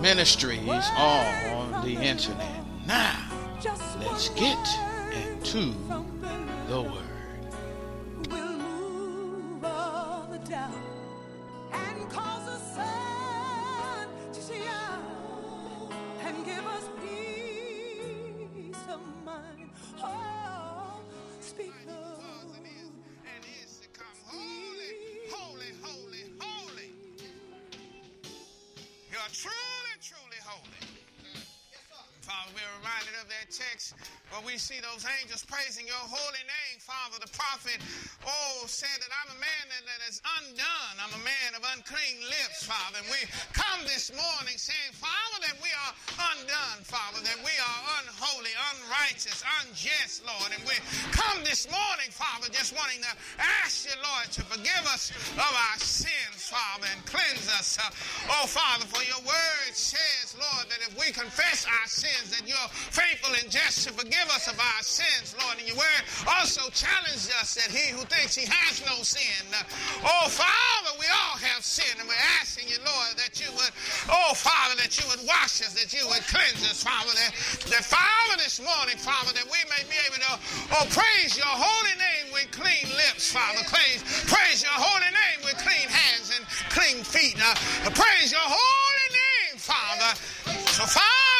ministries on the internet. Now, let's get into the Word. reminded of that text we see those angels praising your holy name, Father. The prophet, oh, said that I'm a man that, that is undone. I'm a man of unclean lips, Father. And we come this morning saying, Father, that we are undone, Father, that we are unholy, unrighteous, unjust, Lord. And we come this morning, Father, just wanting to ask you, Lord, to forgive us of our sins, Father, and cleanse us. Uh, oh, Father, for your word says, Lord, that if we confess our sins, that you're faithful and just to forgive us of our sins, Lord. And your word also challenged us that he who thinks he has no sin, uh, oh, Father, we all have sin, and we're asking you, Lord, that you would, oh, Father, that you would wash us, that you would cleanse us, Father, that, that Father, this morning, Father, that we may be able to, oh, praise your holy name with clean lips, Father. Praise, praise your holy name with clean hands and clean feet. Uh, praise your holy name, Father. So, Father,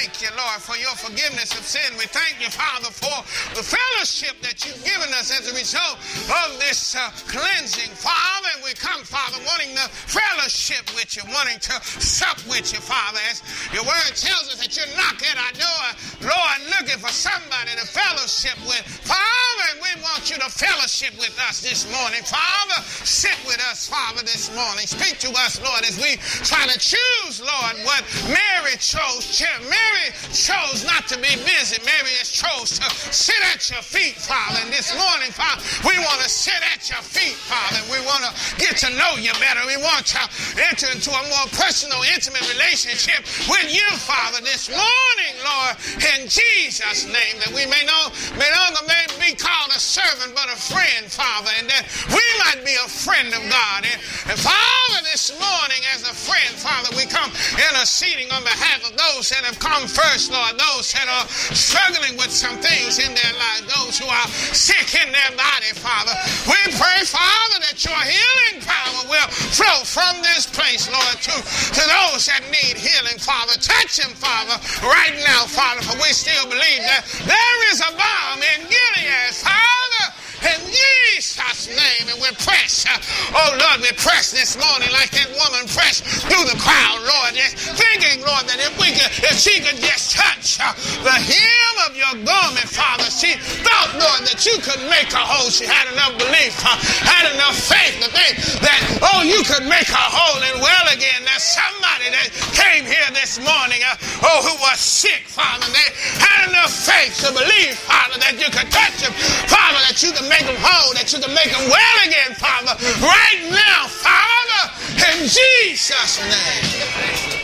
thank you, Lord, for your forgiveness of sin. We thank you, Father, for the fellowship that you've given us as a result of this uh, cleansing, Father. And we come, Father, wanting the fellowship with you, wanting to sup with you, Father. As your word tells us that you're knocking at our door, Lord, looking for somebody to fellowship with. Father, and we want you to fellowship with us this morning. Father, sit with us, Father, this morning. Speak to us, Lord, as we try to choose, Lord, what Mary chose. Mary chose not to be busy. Mary has chose to sit at your feet, Father. And this morning, Father, we want to sit at your feet, Father. We want to get to know you better. We want to enter into a more personal, intimate relationship with you, Father, this morning, Lord, in Jesus' name, that we may know, may longer may be called a servant, but a friend, Father, and that we might be a friend of God. And, and Father, this morning, as a friend, Father, we come interceding on behalf of those that have come first, Lord, those that are struggling with some things in their life, those who are sick in their body, Father. We pray, Father, that your healing power will flow from this place, Lord, to, to those that need healing, Father. Touch them, Father, right now, Father, for we still believe that there is a balm in Gilead, Father in Jesus' name. And we're pressed. Oh, Lord, we're pressed this morning like that woman pressed through the crowd, Lord. Thinking, Lord, that if we could, if she could just touch the hem of your garment, Father, she thought, Lord, that you could make her whole. She had enough belief, had enough faith to think that, oh, you could make her whole and well again. There's somebody that came here this morning, uh, oh, who was sick, Father. They had enough faith to believe, Father, that you could touch him, Father, that you could make them whole, that you can make them well again, Father, right now, Father, in Jesus' name.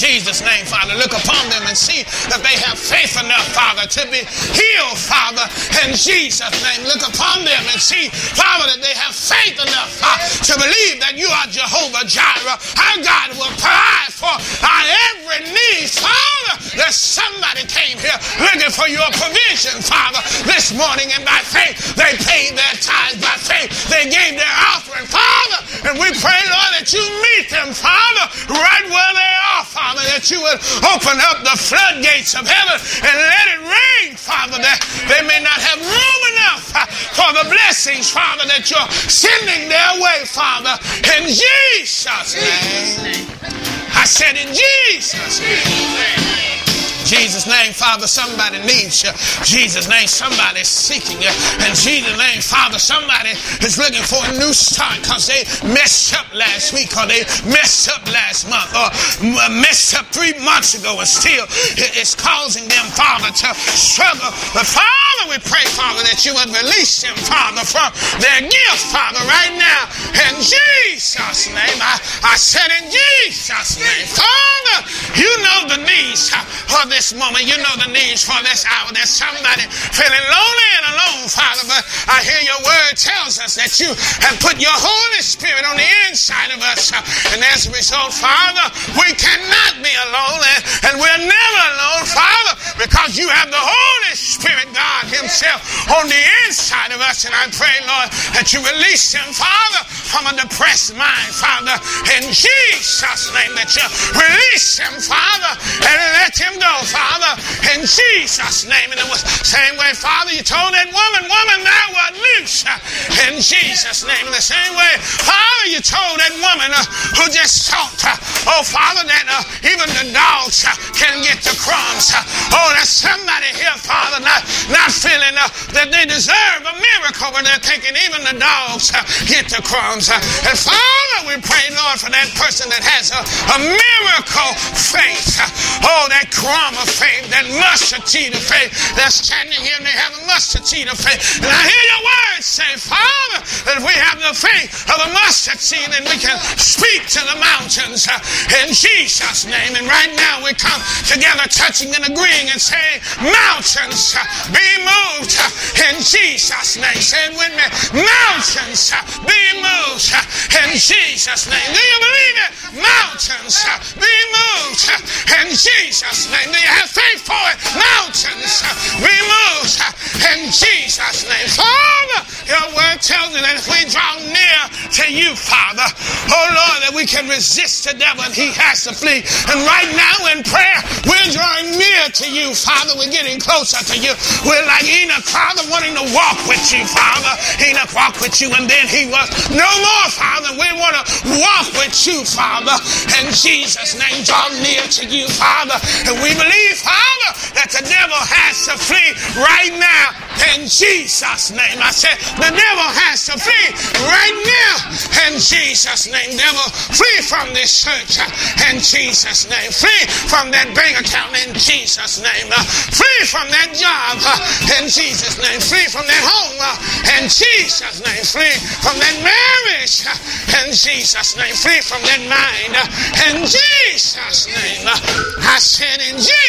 Jesus' name, Father. Look upon them and see that they have faith enough, Father, to be healed, Father. In Jesus' name, look upon them and see, Father, that they have faith enough uh, to believe that you are Jehovah Jireh. Our God will provide for our every need, Father. That somebody came here looking for your provision, Father, this morning, and by faith they paid their tithes. By faith they gave their offering, Father. And we pray, Lord, that you meet them, Father, right where they are, Father. Father, that you would open up the floodgates of heaven and let it rain, Father, that they may not have room enough, uh, for the blessings, Father, that you're sending their way, Father, in Jesus' name. I said, in Jesus' name. Jesus' name, Father, somebody needs you. Jesus' name, somebody's seeking you. In Jesus' name, Father, somebody is looking for a new start because they messed up last week or they messed up last month or uh, messed up three months ago and still it's causing them, Father, to struggle. But Father, we pray, Father, that you would release them, Father, from their gift, Father, right now. In Jesus' name, I, I said in Jesus' name, Father, you know the needs uh, of this this moment. You know the needs for this hour. There's somebody feeling lonely and alone, Father, but I hear your word tells us that you have put your Holy Spirit on the inside of us. And as a result, Father, we cannot be alone and, we're never alone, Father, because you have the Holy Spirit, God Himself, on the inside of us. And I pray, Lord, that you release Him, Father, from a depressed mind, Father, in Jesus' name, that you release Him, Father, and let Him go, Father, in Jesus' name. And it was same way, Father, you told that woman, woman, thou art loose in Jesus' name. In the same way, Father, you told that woman uh, who just thought, uh, oh, Father, that uh, even the dogs uh, can get the crumbs. Uh, oh, there's somebody here, Father, not, not feeling uh, that they deserve a miracle, but they're thinking even the dogs get the crumbs. and Father, we pray, Lord, for that person that has a, a miracle faith. oh, that crumb of faith, that mustard seed of faith that's standing here and they have a mustard seed of faith. And I hear your words say, Father, that we have the faith of a mustard seed and we can speak to the mountains uh, in Jesus' name. And right now we come together touching and agreeing and saying, mountains uh, be moved uh, in Jesus' name. Say it with me. Mountains be moved in Jesus' name. Do you believe it? Mountains be moved in Jesus' name. Do you faith for it. Mountains removed in Jesus' name. Father, your word tells me that if we draw near to you, Father, oh Lord, that we can resist the devil and he has to flee. And right now in prayer, we're drawing near to you, Father. We're getting closer to you. We're like Enoch, Father, wanting to walk with you, Father. Enoch walked with you and then he was no more, Father. We want to walk with you, Father. In Jesus' name, draw near to you, Father. And we believe, Father, that the devil has to flee right now in Jesus' name. I said, the devil has to flee right now in Jesus' name. Devil, flee from this church in Jesus' name. Flee from that bank account in Jesus' name. Flee from that job in Jesus' name. Flee from that home in Jesus' name. Flee from that marriage in Jesus' name. Flee from that mind in Jesus' name. I said, in Jesus'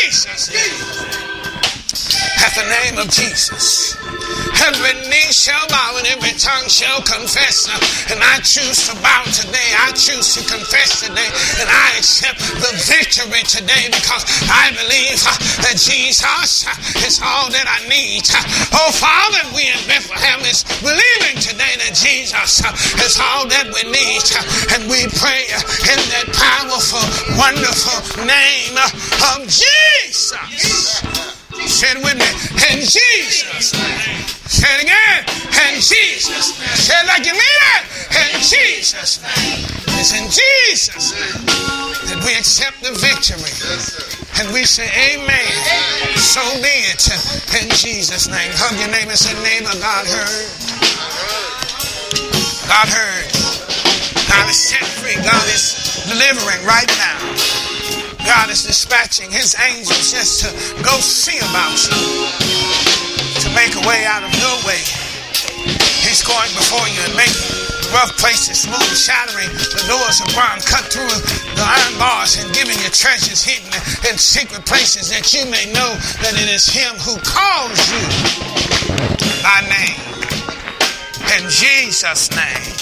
name at the name of Jesus. Every knee shall bow and every tongue shall confess. And I choose to bow today. I choose to confess today. And I accept the victory today because I believe that Jesus is all that I need. Oh, Father, we in Bethlehem is believing today that Jesus is all that we need. And we pray in that powerful, wonderful name of Jesus. Say it with me. In Jesus' name. Say it again. In Jesus' name. Say it like you mean it. In Jesus' name. It's in Jesus' name that we accept the victory. And we say, Amen. So be it. In Jesus' name. Hug your neighbor and say, Neighbor, God heard. God heard. God is set free. God is delivering right now. God is dispatching his angels just to go see about you, to make a way out of no way. He's going before you and making rough places smooth, shattering the doors of bronze, cut through the iron bars and giving you treasures hidden in secret places that you may know that it is him who calls you by name. In Jesus' name.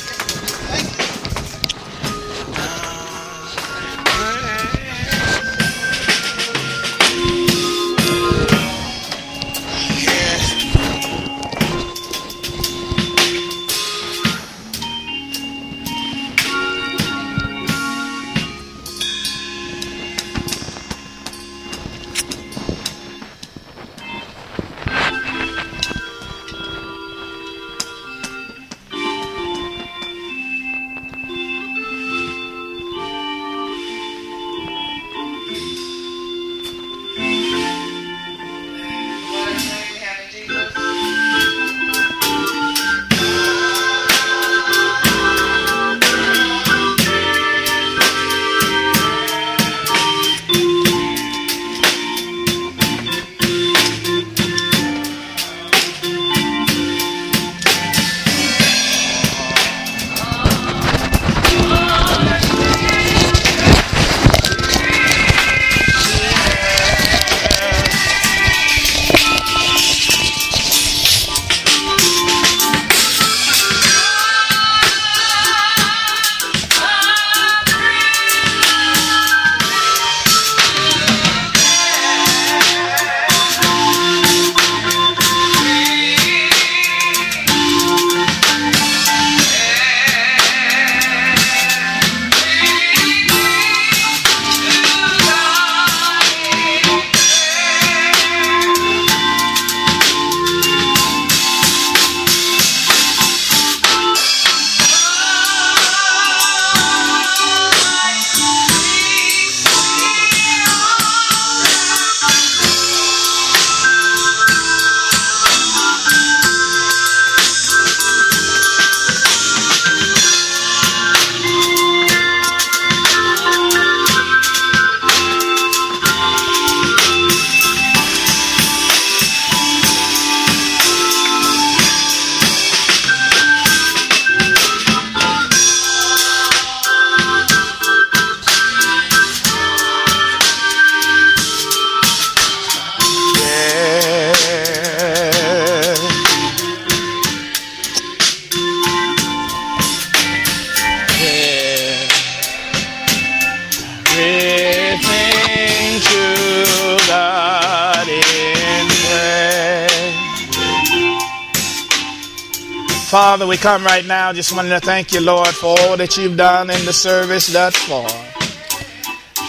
Come right now just wanting to thank you, Lord, for all that you've done in the service thus far.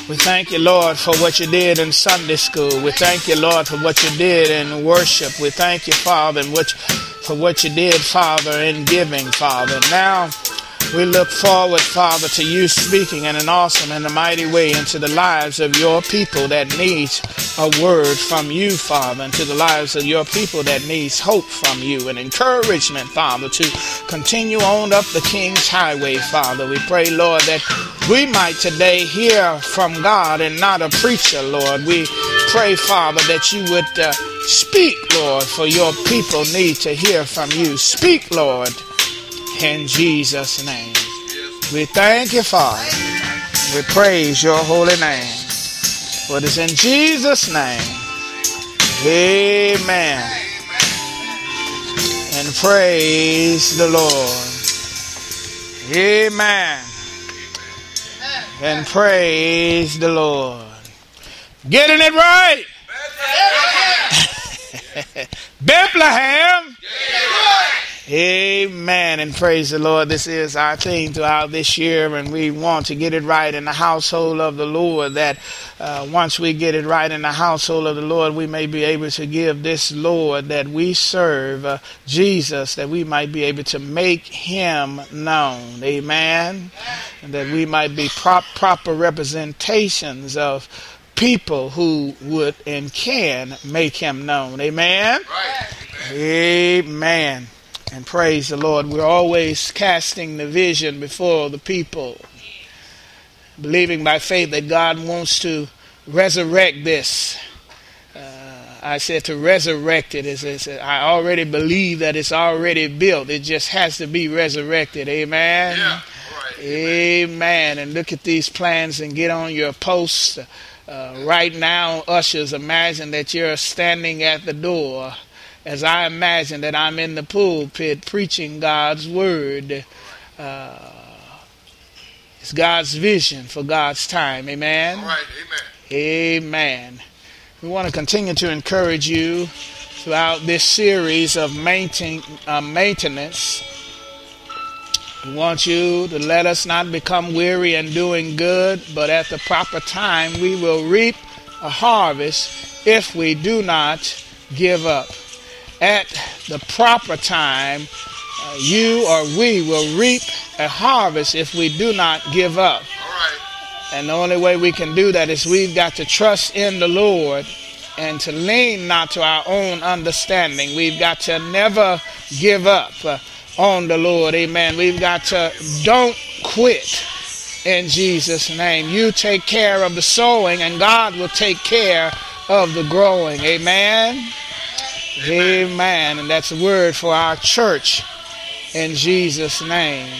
We thank you, Lord, for what you did in Sunday school. We thank you, Lord, for what you did in worship. We thank you, Father, for what you did, Father, in giving, Father. Now, we look forward, Father, to you speaking in an awesome and a mighty way into the lives of your people that needs a word from you, Father, and to the lives of your people that needs hope from you and encouragement, Father, to continue on up the King's Highway, Father. We pray, Lord, that we might today hear from God and not a preacher, Lord. We pray, Father, that you would uh, speak, Lord, for your people need to hear from you. Speak, Lord in Jesus' name. We thank you, Father. We praise your holy name. For it is in Jesus' name. Amen. And praise the Lord. Amen. And praise the Lord. Getting it right. Bethlehem. Amen. And praise the Lord. This is our theme throughout this year, and we want to get it right in the household of the Lord. That uh, once we get it right in the household of the Lord, we may be able to give this Lord that we serve, uh, Jesus, that we might be able to make him known. Amen. And that we might be prop- proper representations of people who would and can make him known. Amen. Right. Amen. And praise the Lord. We're always casting the vision before the people, believing by faith that God wants to resurrect this. Uh, I said to resurrect it is, is I already believe that it's already built. It just has to be resurrected. Amen. Yeah. Right. Amen. Amen. And look at these plans and get on your posts. Uh, right now, ushers, imagine that you're standing at the door as I imagine that I'm in the pulpit preaching God's word. Uh, it's God's vision for God's time. Amen. All right. Amen. Amen. We want to continue to encourage you throughout this series of maintain, uh, maintenance. We want you to let us not become weary in doing good, but at the proper time we will reap a harvest if we do not give up at the proper time, uh, you or we will reap a harvest if we do not give up. And the only way we can do that is we've got to trust in the Lord and to lean not to our own understanding. We've got to never give up uh, on the Lord. Amen. We've got to don't quit in Jesus' name. You take care of the sowing, and God will take care of the growing. Amen. Amen. Amen. And that's a word for our church in Jesus' name.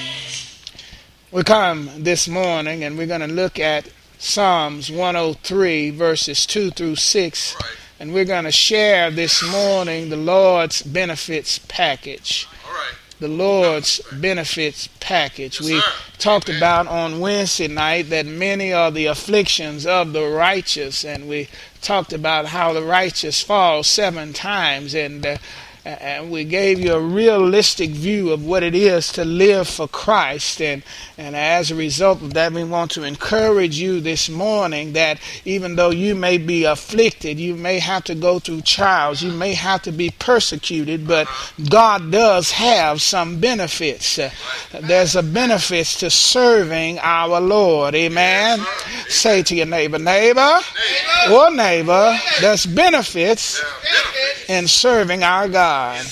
We come this morning and we're going to look at Psalms 103, verses 2 through 6. Right. And we're going to share this morning the Lord's benefits package. The Lord's benefits package. We talked about on Wednesday night that many are the afflictions of the righteous, and we talked about how the righteous fall seven times, and uh, and we gave you a realistic view of what it is to live for Christ. And, and as a result of that, we want to encourage you this morning that even though you may be afflicted, you may have to go through trials, you may have to be persecuted, but God does have some benefits. There's a benefits to serving our Lord. Amen. Say to your neighbor, neighbor, neighbor. or neighbor, there's benefits in serving our God. God.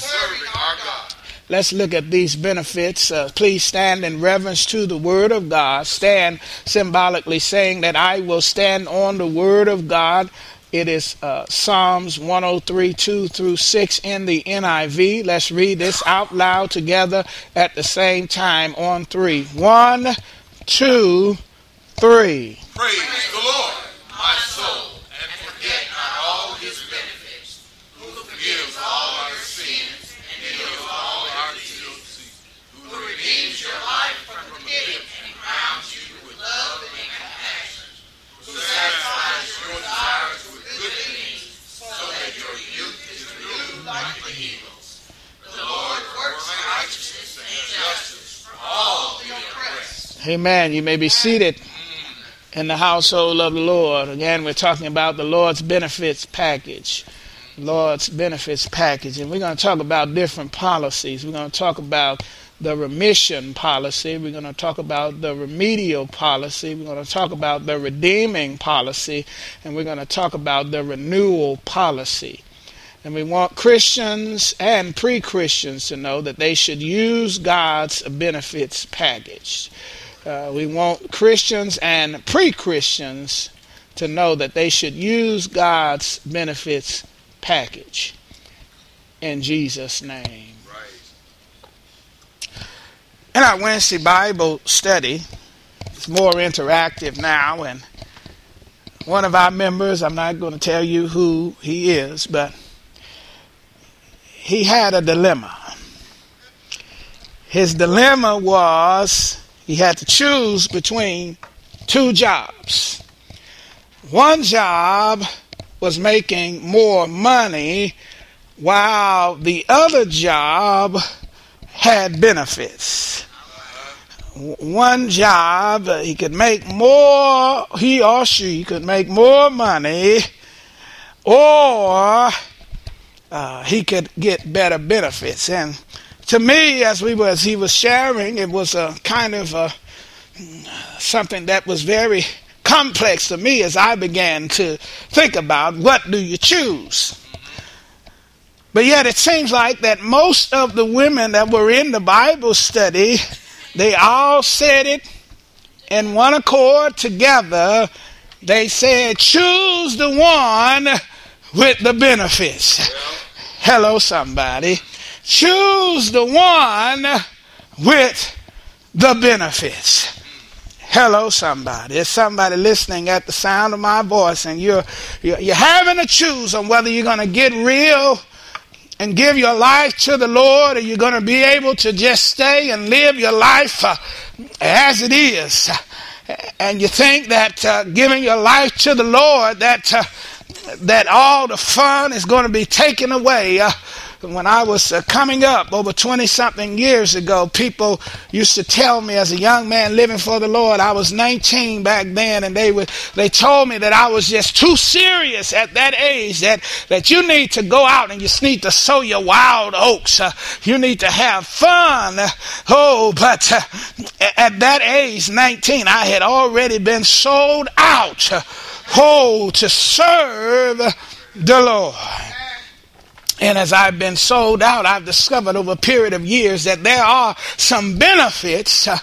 Let's look at these benefits. Uh, please stand in reverence to the Word of God. Stand symbolically saying that I will stand on the Word of God. It is uh, Psalms 103, 2 through 6 in the NIV. Let's read this out loud together at the same time on three. One, two, three. Praise the Lord, my soul. Amen. You may be seated in the household of the Lord. Again, we're talking about the Lord's benefits package. Lord's benefits package. And we're going to talk about different policies. We're going to talk about the remission policy. We're going to talk about the remedial policy. We're going to talk about the redeeming policy. And we're going to talk about the renewal policy. And we want Christians and pre Christians to know that they should use God's benefits package. Uh, we want Christians and pre Christians to know that they should use God's benefits package in Jesus' name. In our Wednesday Bible study, it's more interactive now, and one of our members, I'm not going to tell you who he is, but he had a dilemma. His dilemma was he had to choose between two jobs. One job was making more money, while the other job had benefits. One job, he could make more, he or she could make more money, or uh, he could get better benefits. And to me, as we was he was sharing, it was a kind of a, something that was very complex to me as I began to think about what do you choose. But yet it seems like that most of the women that were in the Bible study, they all said it in one accord together. They said, choose the one with the benefits. Hello, somebody. Choose the one with the benefits. Hello, somebody. There's somebody listening at the sound of my voice, and you're, you're, you're having to choose on whether you're going to get real and give your life to the Lord, or you're going to be able to just stay and live your life uh, as it is. And you think that uh, giving your life to the Lord, that uh, that all the fun is going to be taken away. Uh, when I was uh, coming up over 20 something years ago, people used to tell me as a young man living for the Lord, I was 19 back then, and they would, they told me that I was just too serious at that age that, that you need to go out and you need to sow your wild oats. Uh, you need to have fun. Oh, but uh, at that age, 19, I had already been sold out. Oh, to serve the Lord. And as I've been sold out, I've discovered over a period of years that there are some benefits uh,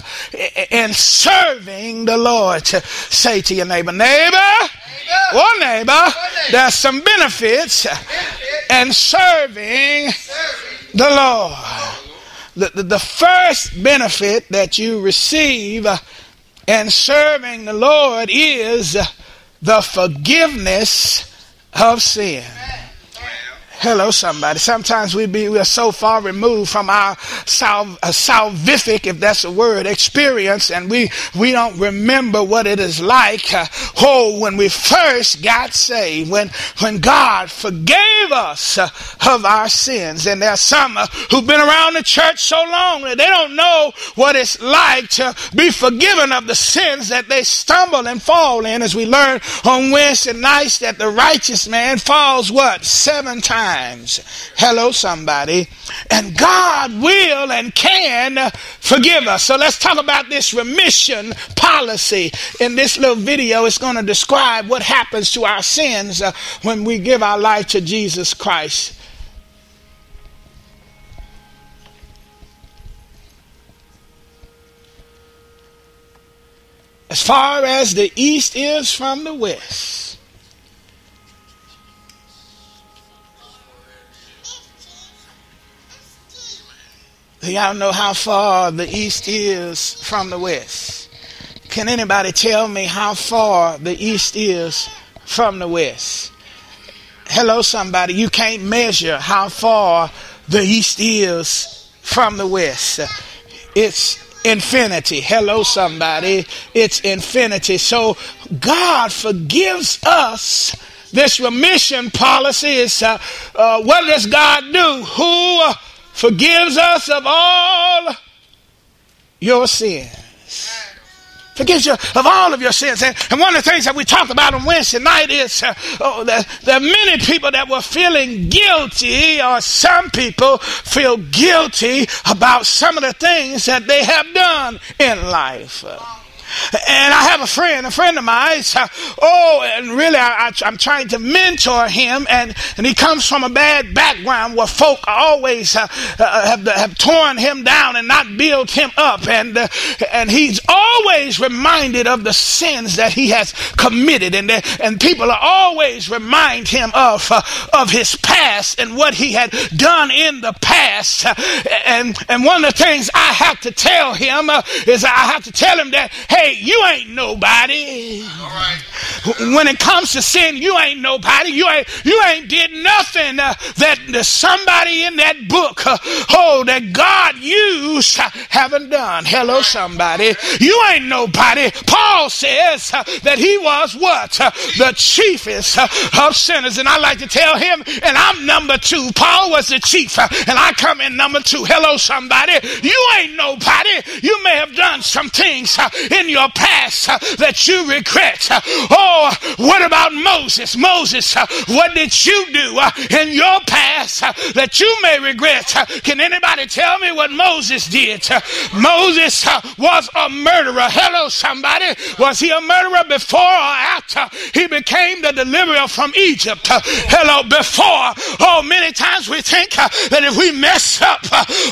in serving the Lord. To say to your neighbor, neighbor, neighbor. or neighbor, neighbor, there's some benefits in serving the Lord. The, the, the first benefit that you receive in serving the Lord is the forgiveness of sin. Hello, somebody. Sometimes we be we are so far removed from our sal, uh, salvific, if that's a word, experience, and we we don't remember what it is like. Uh, oh, when we first got saved, when when God forgave us uh, of our sins, and there are some uh, who've been around the church so long that they don't know what it's like to be forgiven of the sins that they stumble and fall in. As we learned on Wednesday nights, that the righteous man falls what seven times times. Hello, somebody. And God will and can forgive us. So let's talk about this remission policy. In this little video, it's going to describe what happens to our sins uh, when we give our life to Jesus Christ. As far as the east is from the west, Y'all know how far the east is from the west. Can anybody tell me how far the east is from the west? Hello, somebody. You can't measure how far the east is from the west. It's infinity. Hello, somebody. It's infinity. So God forgives us. This remission policy is uh, uh, what does God do? Who forgives us of all your sins. Forgives you of all of your sins. And, and one of the things that we talked about on Wednesday night is uh, oh, that there are many people that were feeling guilty, or some people feel guilty about some of the things that they have done in life. And I have a friend, a friend of mine. Uh, oh, and really, I, am trying to mentor him, and, and he comes from a bad background where folk always uh, uh, have, have torn him down and not built him up. And, uh, and he's always reminded of the sins that he has committed. And, and people are always remind him of, uh, of his past and what he had done in the past. And, and one of the things I have to tell him uh, is I have to tell him that, hey, you ain't nobody. When it comes to sin, you ain't nobody. You ain't you ain't did nothing uh, that uh, somebody in that book, uh, oh, that God used, uh, haven't done. Hello, somebody. You ain't nobody. Paul says uh, that he was what uh, the chiefest of sinners, and I like to tell him, and I'm number two. Paul was the chief, and I come in number two. Hello, somebody. You ain't nobody. You may have done some things in your past uh, that you regret. Uh, oh, what about Moses? Moses, uh, what did you do uh, in your past uh, that you may regret? Uh, can anybody tell me what Moses did? Moses was a murderer. Hello, somebody. Was he a murderer before or after he became the deliverer from Egypt? Hello, before. Oh, many times we think that if we mess up,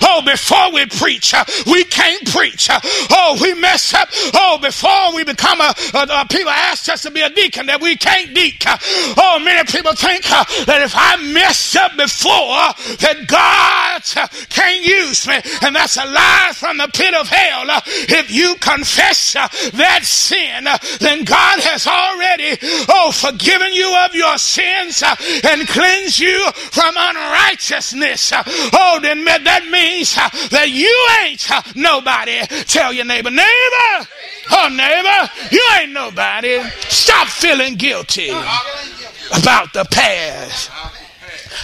oh, before we preach, we can't preach. Oh, we mess up. Oh, before we become a, a, a, people ask us to be a deacon that we can't deacon. Oh, many people think uh, that if I mess up before, that God uh, can't use me, and that's a lie from the pit of hell. Uh, if you confess uh, that sin, uh, then God has already oh forgiven you of your sins uh, and cleansed you from unrighteousness. oh, then that means that you ain't nobody. Tell your neighbor, neighbor. Oh, neighbor, you ain't nobody. Stop feeling guilty about the past.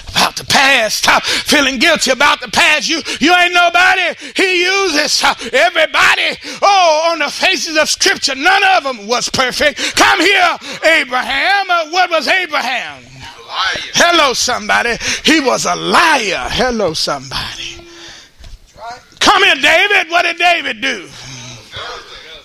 About the past, stop feeling guilty about the past. You, you ain't nobody. He uses uh, everybody. Oh, on the faces of Scripture, none of them was perfect. Come here, Abraham. Uh, what was Abraham? Hello, somebody. He was a liar. Hello, somebody. Come here, David. What did David do?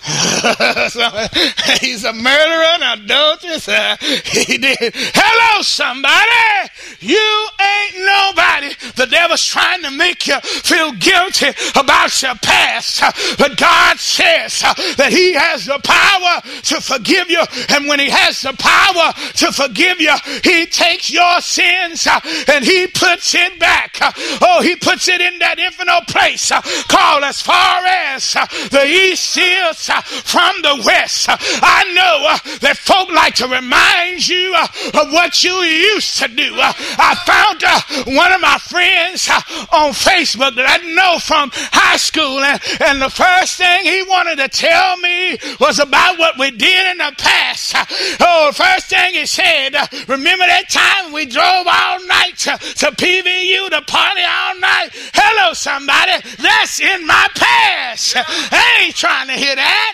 he's a murderer and adulteress. Uh, he did. Hello, somebody. You ain't nobody. The devil's trying to make you feel guilty about your past. But God says uh, that he has the power to forgive you. And when he has the power to forgive you, he takes your sins uh, and he puts it back. Oh, he puts it in that infinite place called as far as the east is from the west. I know uh, that folk like to remind you uh, of what you used to do. Uh, I found one of my friends on Facebook that I know from high school, and, and the first thing he wanted to tell me was about what we did in the past. Oh, first thing he said, remember that time we drove all night to, to PVU to party all night? Hello, somebody. That's in my past. I ain't trying to hear that.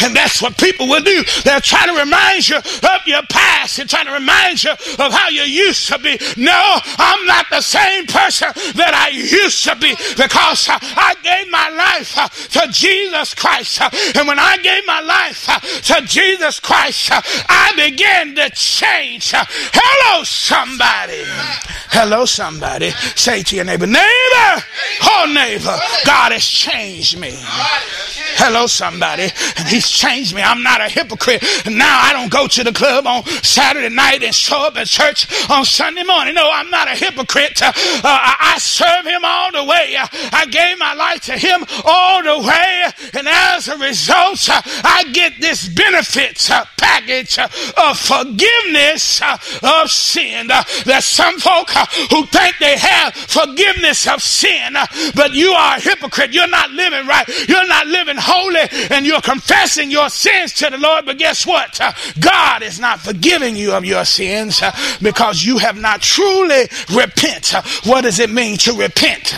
And that's what people will do. They'll try to remind you of your past and trying to remind you of how you used to be. No, I'm not the same person that I used to be because uh, I gave my life uh, to Jesus Christ. And when I gave my life uh, to Jesus Christ, I began to change. Hello, somebody. Hello, somebody. Say to your neighbor, neighbor, oh, neighbor, God has changed me. Hello, somebody. And he's changed me. I'm not a hypocrite. Now I don't go to the club on Saturday night and show up at church on Sunday morning. No, I'm not a hypocrite. Uh, I serve him all the way. I gave my life to him all the way. And as a result, uh, I get this benefits uh, package of forgiveness of sin. There's some folk who think they have forgiveness of sin, but you are a hypocrite. You're not living right. You're not living holy and you're confessing your sins to the Lord. But guess what? Uh, God is not forgiving you of your sins uh, because you have not truly repent. Uh, what does it mean to repent?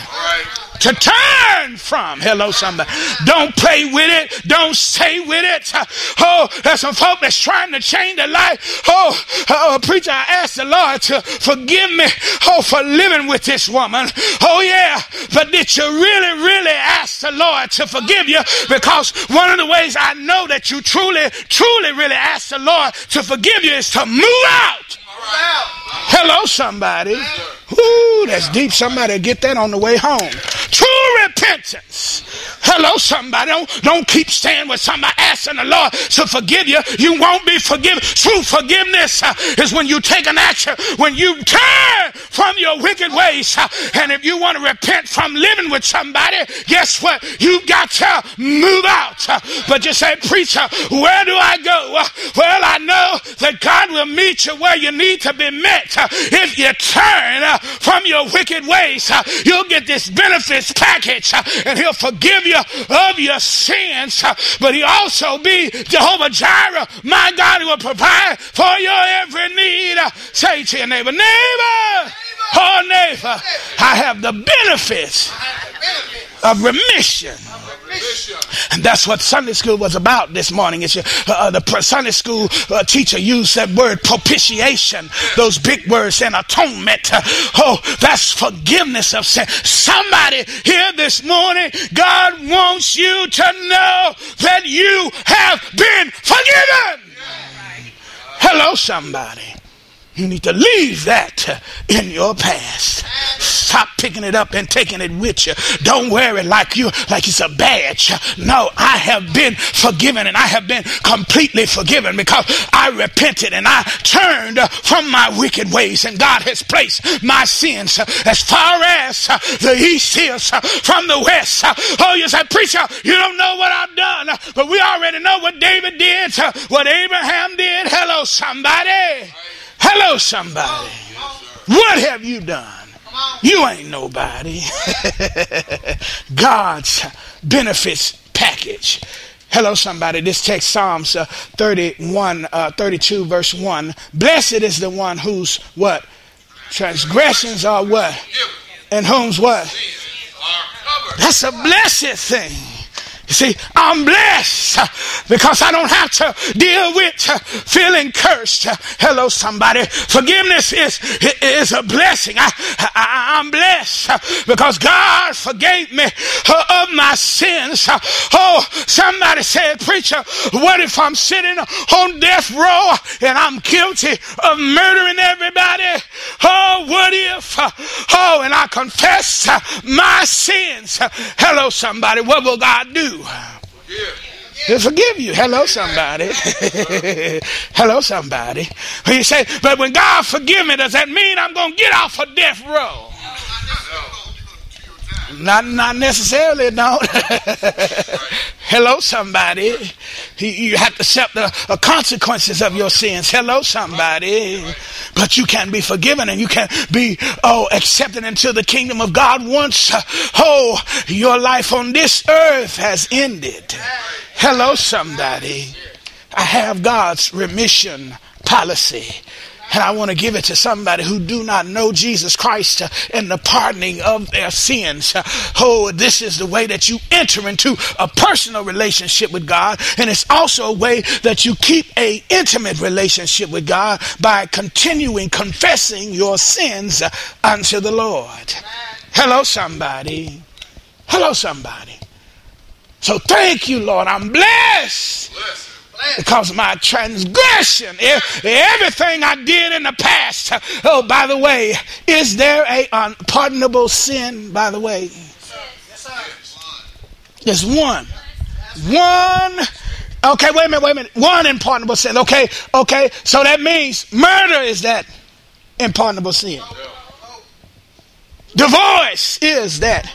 To turn from. Hello, somebody. Don't play with it. Don't stay with it. Oh, there's some folk that's trying to change their life. Oh, oh preacher, I ask the Lord to forgive me. Oh, for living with this woman. Oh, yeah. But did you really, really ask the Lord to forgive you? Because one of the ways I know that you truly, truly, really ask the Lord to forgive you is to move out. Hello, somebody. Ooh, that's deep. Somebody get that on the way home. True repentance. Hello, somebody. Don't, don't keep staying with somebody asking the Lord to forgive you. You won't be forgiven. True forgiveness uh, is when you take an action, when you turn from your wicked ways. Uh, and if you want to repent from living with somebody, guess what? You've got to move out. Uh, but you say, Preacher, where do I go? Uh, well, I know that God will meet you where you need to be met. Uh, if you turn uh, from your wicked ways, you'll get this benefits package Uh, and He'll forgive you of your sins, uh, but he also be Jehovah Jireh. My God, he will provide for your every need. Uh, say to your neighbor, neighbor, oh neighbor, I have the benefits of remission. And that's what Sunday school was about this morning. It's, uh, uh the Sunday school uh, teacher used that word propitiation, those big words, and atonement. oh, that's forgiveness of sin. Somebody here this morning, God wants you to know that you have been forgiven. Hello, somebody. You need to leave that in your past. Stop picking it up and taking it with you. Don't wear it like you like it's a badge. No, I have been forgiven and I have been completely forgiven because I repented and I turned from my wicked ways and God has placed my sins as far as the east is from the west. Oh, you say, preacher, you don't know what I've done, but we already know what David did, what Abraham did. Hello, somebody. Hello, somebody. What have you done? You ain't nobody. God's benefits package. Hello, somebody. This text, Psalms uh, 31, uh, 32, verse 1. Blessed is the one whose what? Transgressions are what? And whom's what? That's a blessed thing. You see, I'm blessed because I don't have to deal with feeling cursed. Hello, somebody. Forgiveness is, is a blessing. I, I, am blessed because God forgave me of my sins. Oh, somebody said, Preacher, what if I'm sitting on death row and I'm guilty of murdering everybody? Oh, what if? Oh, and I confess my sins. Hello, somebody. What will God do? He'll forgive you. Hello, somebody. Hello, somebody. You say, but when God forgive me, does that mean I'm going to get off a death row? Not, not necessarily, no. Hello, somebody. You have to accept the consequences of your sins. Hello, somebody. But you can be forgiven and you can be, oh, accepted into the kingdom of God once, oh, your life on this earth has ended. Hello, somebody. I have God's remission policy. And I want to give it to somebody who do not know Jesus Christ and the pardoning of their sins. Oh, this is the way that you enter into a personal relationship with God. And it's also a way that you keep a intimate relationship with God by continuing confessing your sins unto the Lord. Hello, somebody. Hello, somebody. So thank you, Lord. I'm blessed. blessed because of my transgression. Everything I did in the past. Oh, by the way, is there a unpardonable sin, by the way? There's one. One. Okay, wait a minute, wait a minute. One unpardonable sin. Okay, okay. So that means murder is that unpardonable sin. Divorce is that.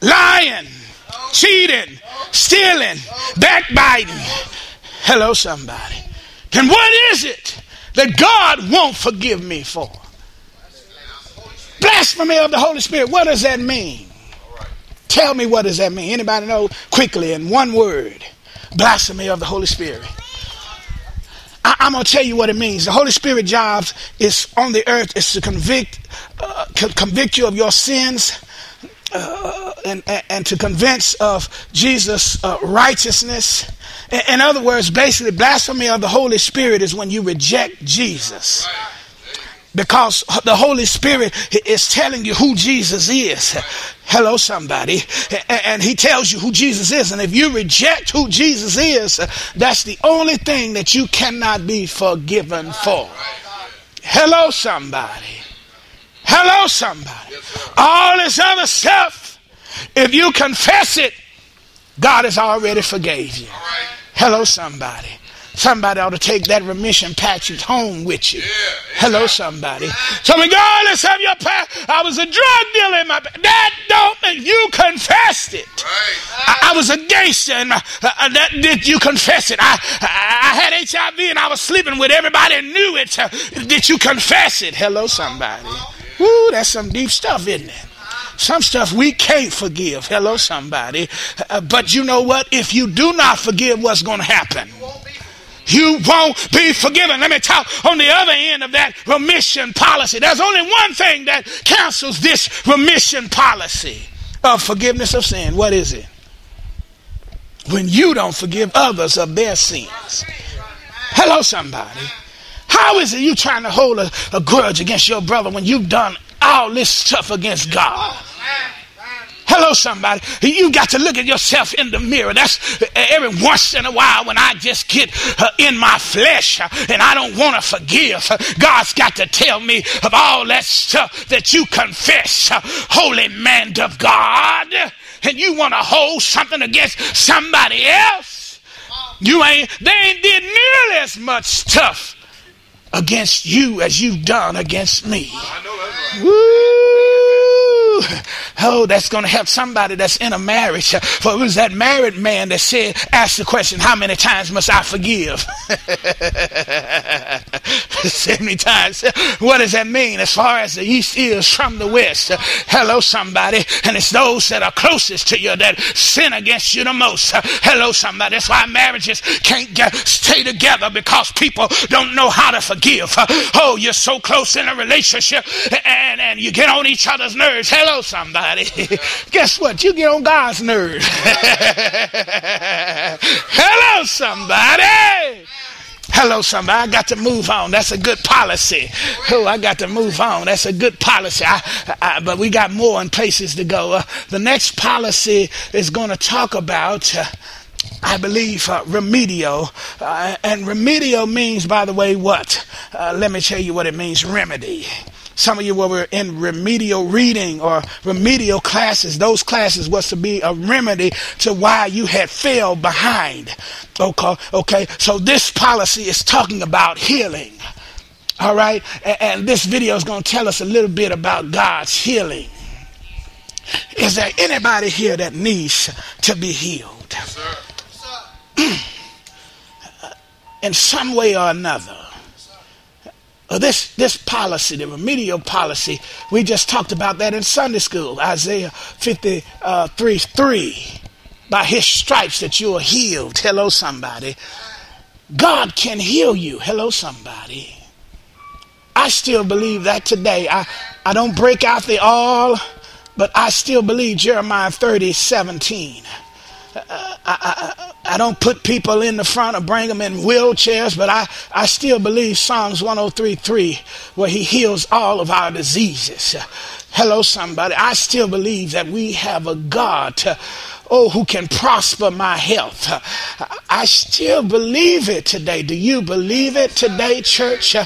Lying cheating, stealing, backbiting. Hello, somebody. Then what is it that God won't forgive me for? Blasphemy of the Holy Spirit. What does that mean? Tell me what does that mean? Anybody know quickly in one word? Blasphemy of the Holy Spirit. I, am to tell you what it means. The Holy Spirit job is on the earth is to convict, uh, convict you of your sins, uh, and, and to convince of Jesus' uh, righteousness. In, in other words, basically, blasphemy of the Holy Spirit is when you reject Jesus. Because the Holy Spirit is telling you who Jesus is. Hello, somebody. And he tells you who Jesus is. And if you reject who Jesus is, that's the only thing that you cannot be forgiven for. Hello, somebody. Hello, somebody. All this other stuff, if you confess it, God has already forgave you. Hello, somebody. Somebody ought to take that remission package home with you. Yeah, Hello, somebody. So regardless of your past, I was a drug dealer in my that don't you confessed it. Right. I, I, was a gangster and uh, uh, that did you confess it? I, I, I had HIV and I was sleeping with everybody and knew it. Uh, did you confess it? Hello, somebody. Woo, that's some deep stuff, isn't it? Some stuff we can't forgive. Hello, somebody. Uh, but you know what? If you do not forgive, what's going to happen? you won't be forgiven. Let me talk on the other end of that remission policy. There's only one thing that cancels this remission policy of forgiveness of sin. What is it? When you don't forgive others of their sins. Hello, somebody. How is it you trying to hold a, a grudge against your brother when you've done all this stuff against God? Hello, somebody. You got to look at yourself in the mirror. That's every once in a while when I just get uh, in my flesh uh, and I don't want to forgive. God's got to tell me of all that stuff that you confess, uh, holy man of God, and you want to hold something against somebody else. You ain't, they ain't did nearly as much stuff against you as you've done against me. Woo! Oh, that's going to help somebody that's in a marriage. For it was that married man that said, ask the question, how many times must I forgive? 70 times. What does that mean as far as the east is from the west? Hello, somebody. And it's those that are closest to you that sin against you the most. Hello, somebody. That's why marriages can't get, stay together because people don't know how to forgive. Oh, you're so close in a relationship and, and you get on each other's nerves. Hello, Hello, somebody. Guess what? You get on God's nerves. Hello, somebody. Hello, somebody. I got to move on. That's a good policy. Oh, I got to move on. That's a good policy. I, I, but we got more and places to go. Uh, the next policy is going to talk about. Uh, I believe uh, remedial. Uh, and remedial means, by the way, what? Uh, let me tell you what it means remedy. Some of you were in remedial reading or remedial classes. Those classes was to be a remedy to why you had fell behind. Okay, okay. So this policy is talking about healing. All right, and, and this video is going to tell us a little bit about God's healing. Is there anybody here that needs to be healed? Yes, in some way or another. Uh, this this policy, the remedial policy, we just talked about that in Sunday school, Isaiah 53 uh, 3. By his stripes that you are healed. Hello, somebody. God can heal you. Hello, somebody. I still believe that today. I, I don't break out the all, but I still believe Jeremiah 30, 17. I, I, I don't put people in the front or bring them in wheelchairs, but I, I still believe Psalms 103.3, where he heals all of our diseases. Hello, somebody. I still believe that we have a God, to, oh, who can prosper my health. I still believe it today. Do you believe it today, church?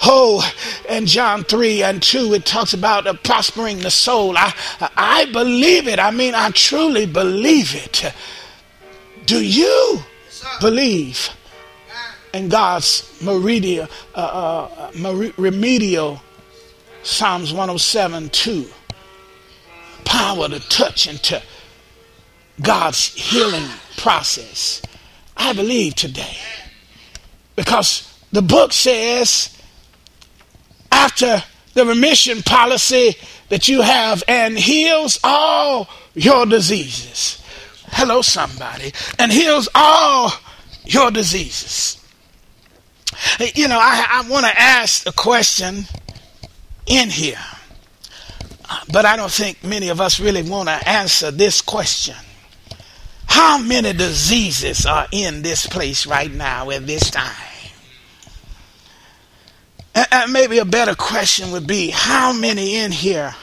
Oh, and John 3 and 2, it talks about uh, prospering the soul. I, I believe it. I mean, I truly believe it. Do you believe in God's uh, uh, remedial Psalms 107 2? Power to touch into God's healing process. I believe today. Because the book says, after the remission policy that you have and heals all your diseases. Hello, somebody. And heals all your diseases. You know, I, I want to ask a question in here. But I don't think many of us really want to answer this question. How many diseases are in this place right now at this time? And maybe a better question would be how many in here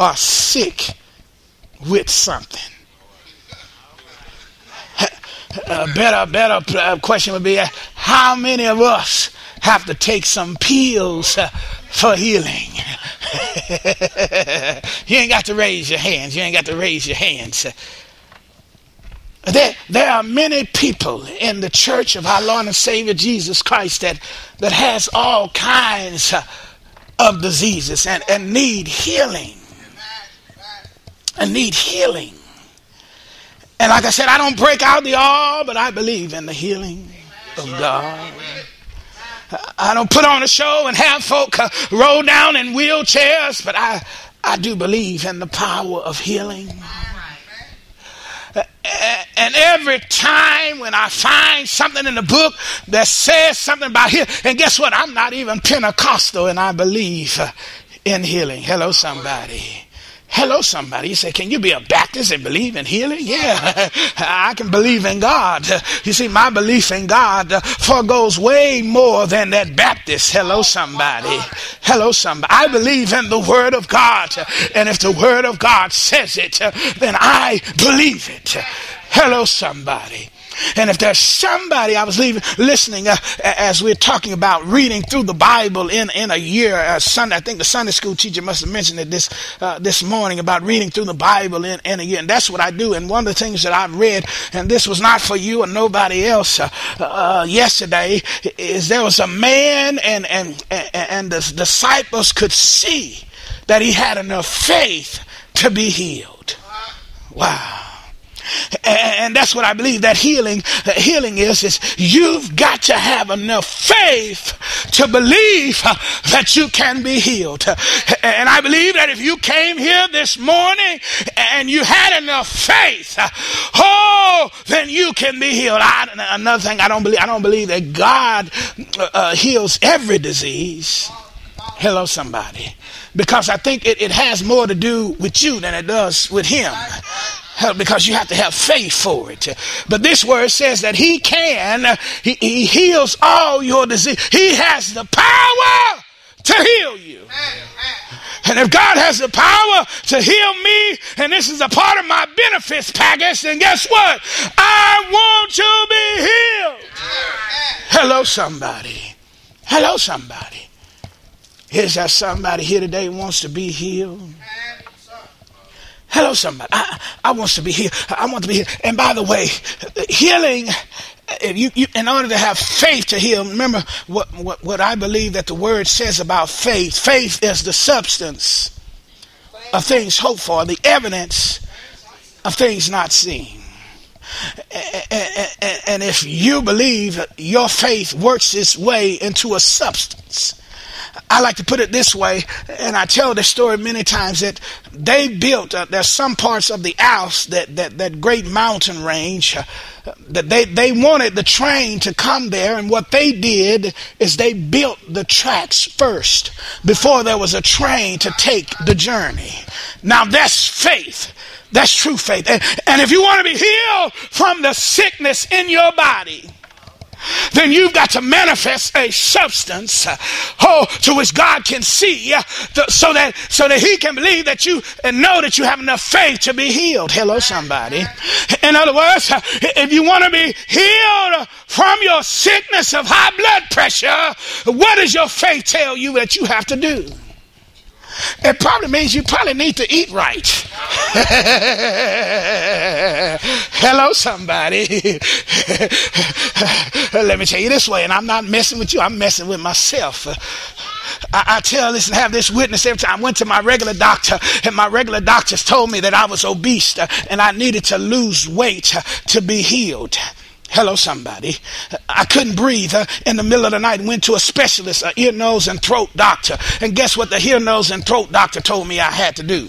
are sick with something? A better, better uh, question would be how many of us have to take some pills for healing? you ain't got to raise your hands. You ain't got to raise your hands. There, there are many people in the church of our Lord and Savior Jesus Christ that, that has all kinds of diseases and, and need healing. And need healing. And like I said, I don't break out the all, but I believe in the healing of God. I don't put on a show and have folk uh, roll down in wheelchairs, but I, I do believe in the power of healing. And every time when I find something in the book that says something about healing, and guess what? I'm not even Pentecostal and I believe in healing. Hello, somebody. Hello, somebody. Say, Can you be a Baptist and believe in healing? Yeah, I can believe in God. You see, my belief in God foregoes way more than that Baptist. Hello, somebody. Hello, somebody. I believe in the Word of God. And if the Word of God says it, then I believe it. Hello, somebody. And if there's somebody, I was leaving, listening uh, as we're talking about reading through the Bible in, in a year, uh, Sunday, I think the Sunday school teacher must have mentioned it this, uh, this morning about reading through the Bible in, in a year. And that's what I do. And one of the things that I've read, and this was not for you or nobody else, uh, uh, yesterday, is there was a man and, and, and, and the disciples could see that he had enough faith to be healed. Wow. And that's what I believe that healing, that healing is, is you've got to have enough faith to believe that you can be healed. And I believe that if you came here this morning and you had enough faith, oh, then you can be healed. I, another thing, I don't believe, I don't believe that God uh, heals every disease. Hello, somebody. Because I think it, it has more to do with you than it does with him because you have to have faith for it. But this word says that he can, he, he heals all your disease. He has the power to heal you. And if God has the power to heal me, and this is a part of my benefits package, then guess what? I want to be healed. Hello, somebody. Hello, somebody. Is there somebody here today wants to be healed? Hello, somebody. I, I want to be here. I want to be here. And by the way, healing, you, you, in order to have faith to heal, remember what, what, what I believe that the word says about faith. Faith is the substance of things hoped for, the evidence of things not seen. And if you believe your faith works its way into a substance, I like to put it this way, and I tell this story many times that they built, uh, there's some parts of the Alps, that, that, that great mountain range, uh, that they, they wanted the train to come there, and what they did is they built the tracks first before there was a train to take the journey. Now that's faith. That's true faith. And, and if you want to be healed from the sickness in your body, then you've got to manifest a substance, uh, oh, to which God can see, uh, so that so that He can believe that you and know that you have enough faith to be healed. Hello, somebody. In other words, uh, if you want to be healed from your sickness of high blood pressure, what does your faith tell you that you have to do? It probably means you probably need to eat right. Hello, somebody. Let me tell you this way, and I'm not messing with you, I'm messing with myself. I, I, tell this and have this witness every time. I went to my regular doctor, and my regular doctors told me that I was obese and I needed to lose weight to be healed. Hello, somebody. I couldn't breathe uh, in the middle of the night and went to a specialist, an ear, nose, and throat doctor. And guess what the ear, nose, and throat doctor told me I had to do?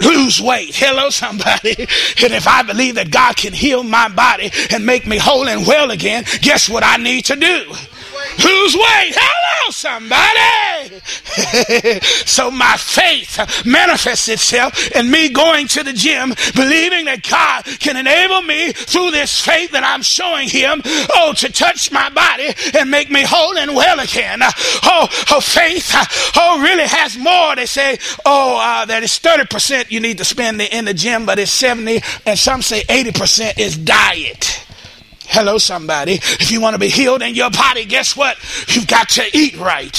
Lose weight. Hello, somebody. And if I believe that God can heal my body and make me whole and well again, guess what I need to do? Lose weight. Hello, somebody. so my faith manifests itself in me going to the gym, believing that God can enable me through this faith that I'm showing Him, oh, to touch my body and make me whole and well again. Oh, oh faith, oh, really has more. They say, oh, uh, that is 30% you need to spend in the gym, but it's 70, and some say 80% is diet. Hello, somebody. If you want to be healed in your body, guess what? You've got to eat right.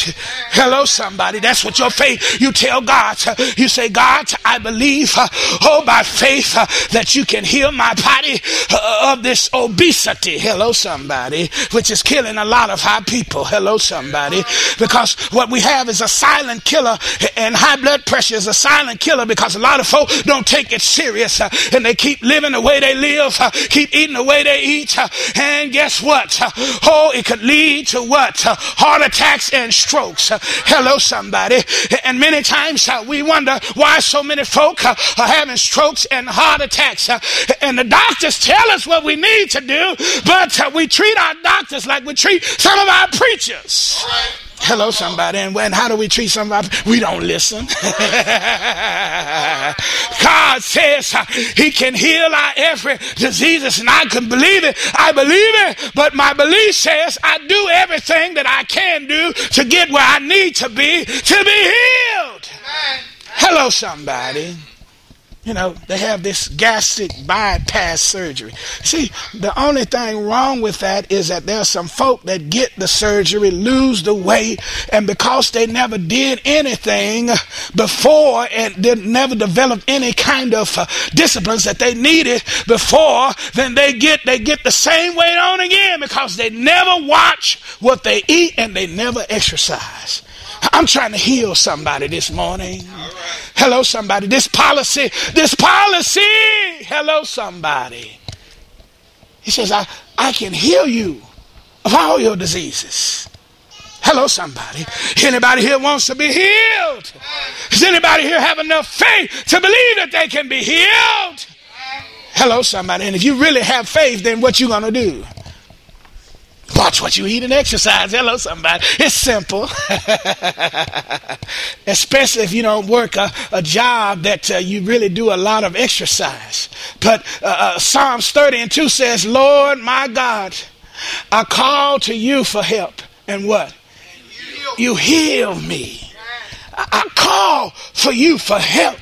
Hello, somebody. That's what your faith. You tell God. You say, God, I believe, uh, oh, by faith, uh, that you can heal my body uh, of this obesity. Hello, somebody. Which is killing a lot of our people. Hello, somebody. Because what we have is a silent killer, and high blood pressure is a silent killer because a lot of folk don't take it serious and they keep living the way they live, keep eating the way they eat and guess what? Oh, it could lead to what? Heart attacks and strokes. Hello, somebody. And many times uh, we wonder why so many folk uh, are having strokes and heart attacks. Uh, and the doctors tell us what we need to do, but we treat our doctors like we treat some of our preachers. Hello, somebody. And when, how do we treat somebody? We don't listen. God says uh, He can heal our every diseases, and I can believe it. I believe it, but my belief says I do everything that I can do to get where I need to be to be healed. Hello, somebody you know, they have this gastric bypass surgery. See, the only thing wrong with that is that there are some folk that get the surgery, lose the weight, and because they never did anything before and they never developed any kind of uh, disciplines that they needed before, then they get they get the same weight on again because they never watch what they eat and they never exercise. I'm trying to heal somebody this morning. Hello, somebody. This policy, this policy. Hello, somebody. He says, I, I can heal you of all your diseases. Hello, somebody. Anybody here wants to be healed? Does anybody here have enough faith to believe that they can be healed? Hello, somebody. And if you really have faith, then what you gonna do? Watch what you eat and exercise. Hello, somebody. It's simple. Especially if you don't work a, a job that uh, you really do a lot of exercise. But uh, uh, Psalms 30 and 2 says, Lord my God, I call to you for help. And what? You heal me. I call for you for help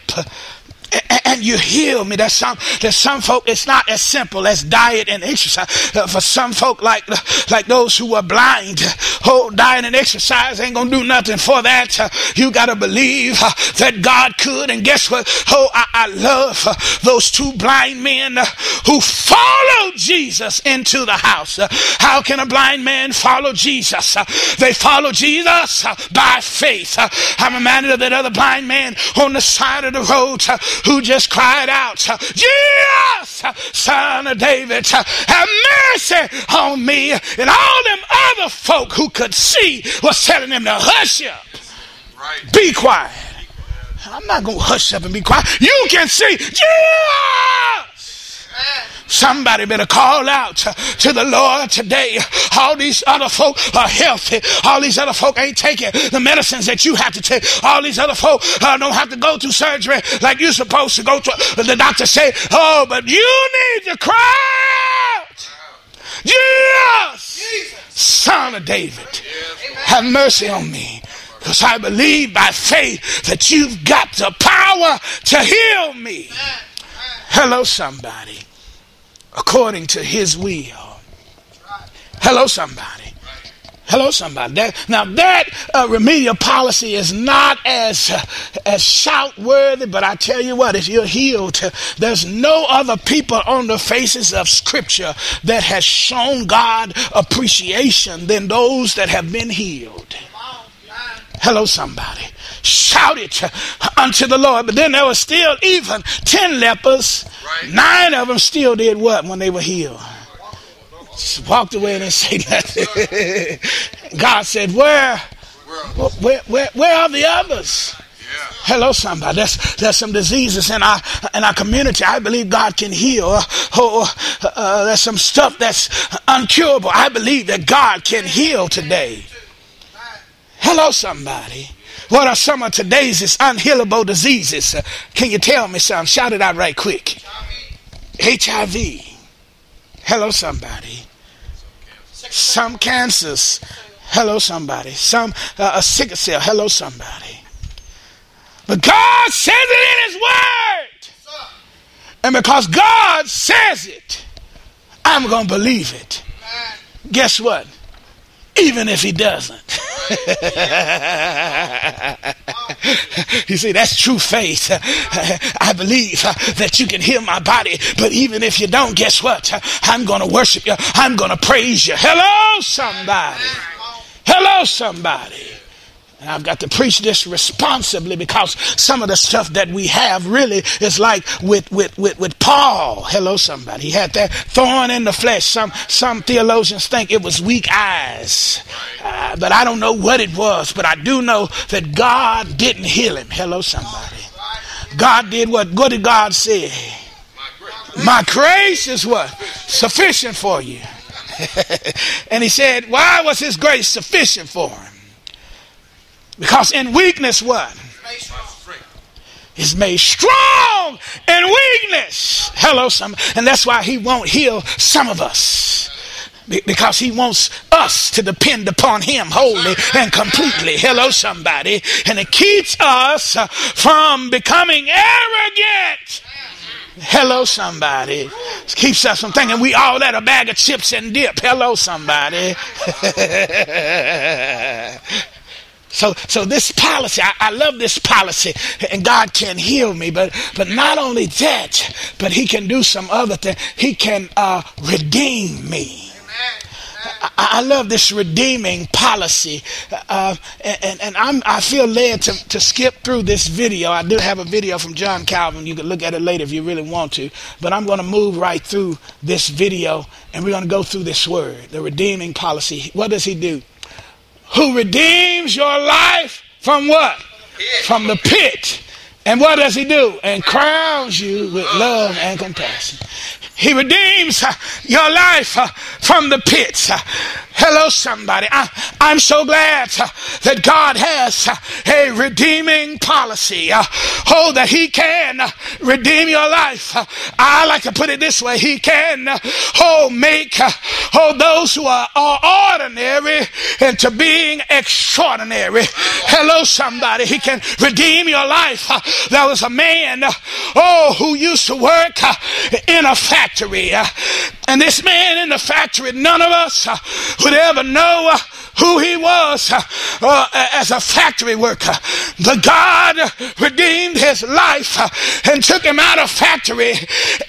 and you heal me. There's some there's some folk it's not as simple as diet and exercise. Uh, for some folk like like those who are blind, oh diet and exercise ain't gonna do nothing for that. Uh, you gotta believe uh, that God could. And guess what? Oh, I, I love uh, those two blind men uh, who followed Jesus into the house. Uh, how can a blind man follow Jesus? they follow Jesus by faith. I'm reminded of that other blind man on the side of the road who just cried out, Jesus, son of David, have mercy on me. And all them other folk who could see was telling them to hush up. Right. Be quiet. I'm not going to hush up and be quiet. You can see, Jesus. Somebody better call out to the Lord today. All these other folk are healthy. All these other folk ain't taking the medicines that you have to take. All these other folk uh, don't have to go to surgery like you're supposed to go to. The doctor say, "Oh, but you need to cry out, Jesus, Son of David, have mercy on me." Because I believe by faith that you've got the power to heal me. Hello, somebody according to his will. Hello, somebody. Hello, somebody. That, now that uh, remedial policy is not as uh, as shout worthy, but I tell you what, if you're healed, there's no other people on the faces of Scripture that has shown God appreciation than those that have been healed. Hello, somebody. Shout it unto the Lord. But then there were still even 10 lepers. Nine of them still did what when they were healed? Just walked away and didn't say nothing. God said, Where? Where, where, where are the others? Hello, somebody. There's, there's some diseases in our in our community. I believe God can heal. Oh, uh, there's some stuff that's uncurable. I believe that God can heal today. Hello, somebody. What are some of today's unhealable diseases? Uh, can you tell me some? Shout it out right quick. HIV. Hello, somebody. Some cancers. Hello, somebody. Some uh, a sickle cell. Hello, somebody. But God says it in His Word. And because God says it, I'm to believe it. Guess what? Even if He doesn't. you see, that's true faith. I believe that you can heal my body, but even if you don't, guess what? I'm going to worship you. I'm going to praise you. Hello, somebody. Hello, somebody. And I've got to preach this responsibly because some of the stuff that we have really is like with, with, with, with Paul. Hello, somebody. He had that thorn in the flesh. Some, some theologians think it was weak eyes. Uh, but I don't know what it was. But I do know that God didn't heal him. Hello, somebody. God did what? What did God say? My grace is what? Sufficient for you. and he said, why was his grace sufficient for him? Because in weakness, what? Is made strong in weakness. Hello, some, and that's why he won't heal some of us because he wants us to depend upon him wholly and completely. Hello, somebody. And it keeps us uh, from becoming arrogant. Hello, somebody. It keeps us from thinking we all at a bag of chips and dip. Hello, somebody. So, so this policy, I, I, love this policy, and God can heal me. But, but not only that, but He can do some other thing. He can uh, redeem me. I, I, love this redeeming policy, uh, and, and I'm, I feel led to, to skip through this video. I do have a video from John Calvin. You can look at it later if you really want to. But I'm going to move right through this video, and we're going to go through this word, the redeeming policy. What does he do? Who redeems your life from what? From the pit. And what does he do? And crowns you with love and compassion. He redeems uh, your life uh, from the pits. Uh, hello, somebody. I, am so glad uh, that God has uh, a redeeming policy. Uh, oh, that He can redeem your life. I like to put it this way He can, oh, make oh, those who are, are ordinary into being extraordinary. Hello, somebody. He can redeem your life. There was a man, oh, who used to work in a factory. Uh, and this man in the factory, none of us uh, would ever know uh, who he was uh, uh, as a factory worker. The God redeemed his life uh, and took him out of factory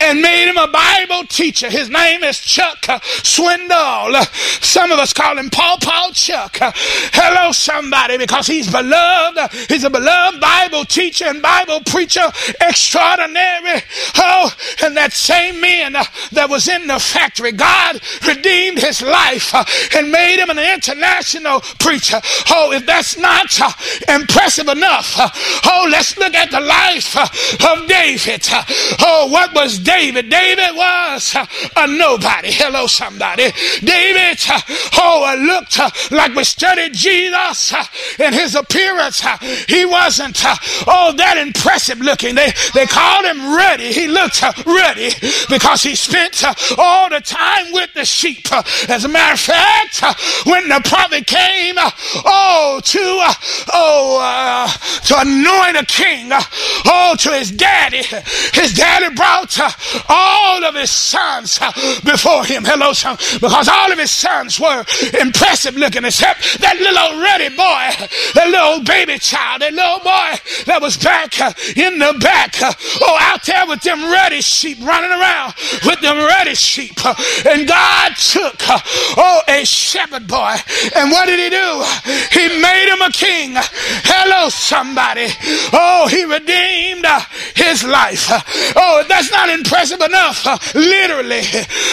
and made him a Bible teacher. His name is Chuck Swindoll. Some of us call him Paul Paul Chuck. Hello, somebody, because he's beloved. He's a beloved Bible teacher and Bible preacher extraordinary. Oh, and that same man that was in the factory, God redeemed his life and made him an international preacher. Oh, if that's not uh, impressive enough, uh, oh, let's look at the life uh, of David. Uh, oh, what was David? David was uh, a nobody. Hello, somebody. David, uh, oh, looked like we studied Jesus in his appearance. He wasn't, oh, that impressive looking. They, they called him ready. He looked ready because he spent all the time with the sheep. As a matter of fact, Uh, when the prophet came, uh, oh, to, uh, oh, uh, to anoint a king, oh, to his daddy. His daddy brought all of his sons before him. Hello, son, because all of his sons were impressive looking, except that little ready boy, that little baby child, that little boy that was back in the back, oh, out there with them ready sheep running around with them ready sheep. And God took, oh, a shepherd boy and what did he do? He made him a king. Hello, somebody. Oh, he redeemed uh, his life. Oh, that's not impressive enough. Uh, literally,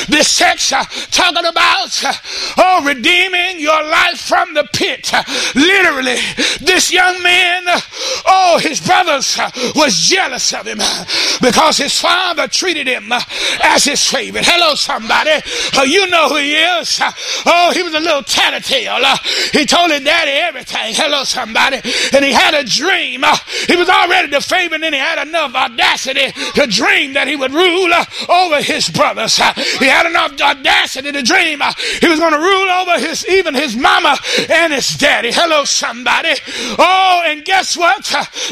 this text uh, talking about uh, oh redeeming your life from the pit. Uh, literally, this young man, oh, his brothers was jealous of him because his father treated him as his favorite. Hello, somebody. You know who he is. Oh, Oh, he was a little tattletale. Uh. He told his daddy everything. Hello, somebody. And he had a dream. Uh. He was already favorite, and he had enough audacity to dream that he would rule uh, over his brothers. He had enough audacity to dream he was going to rule over his even his mama and his daddy. Hello, somebody. Oh, and guess what?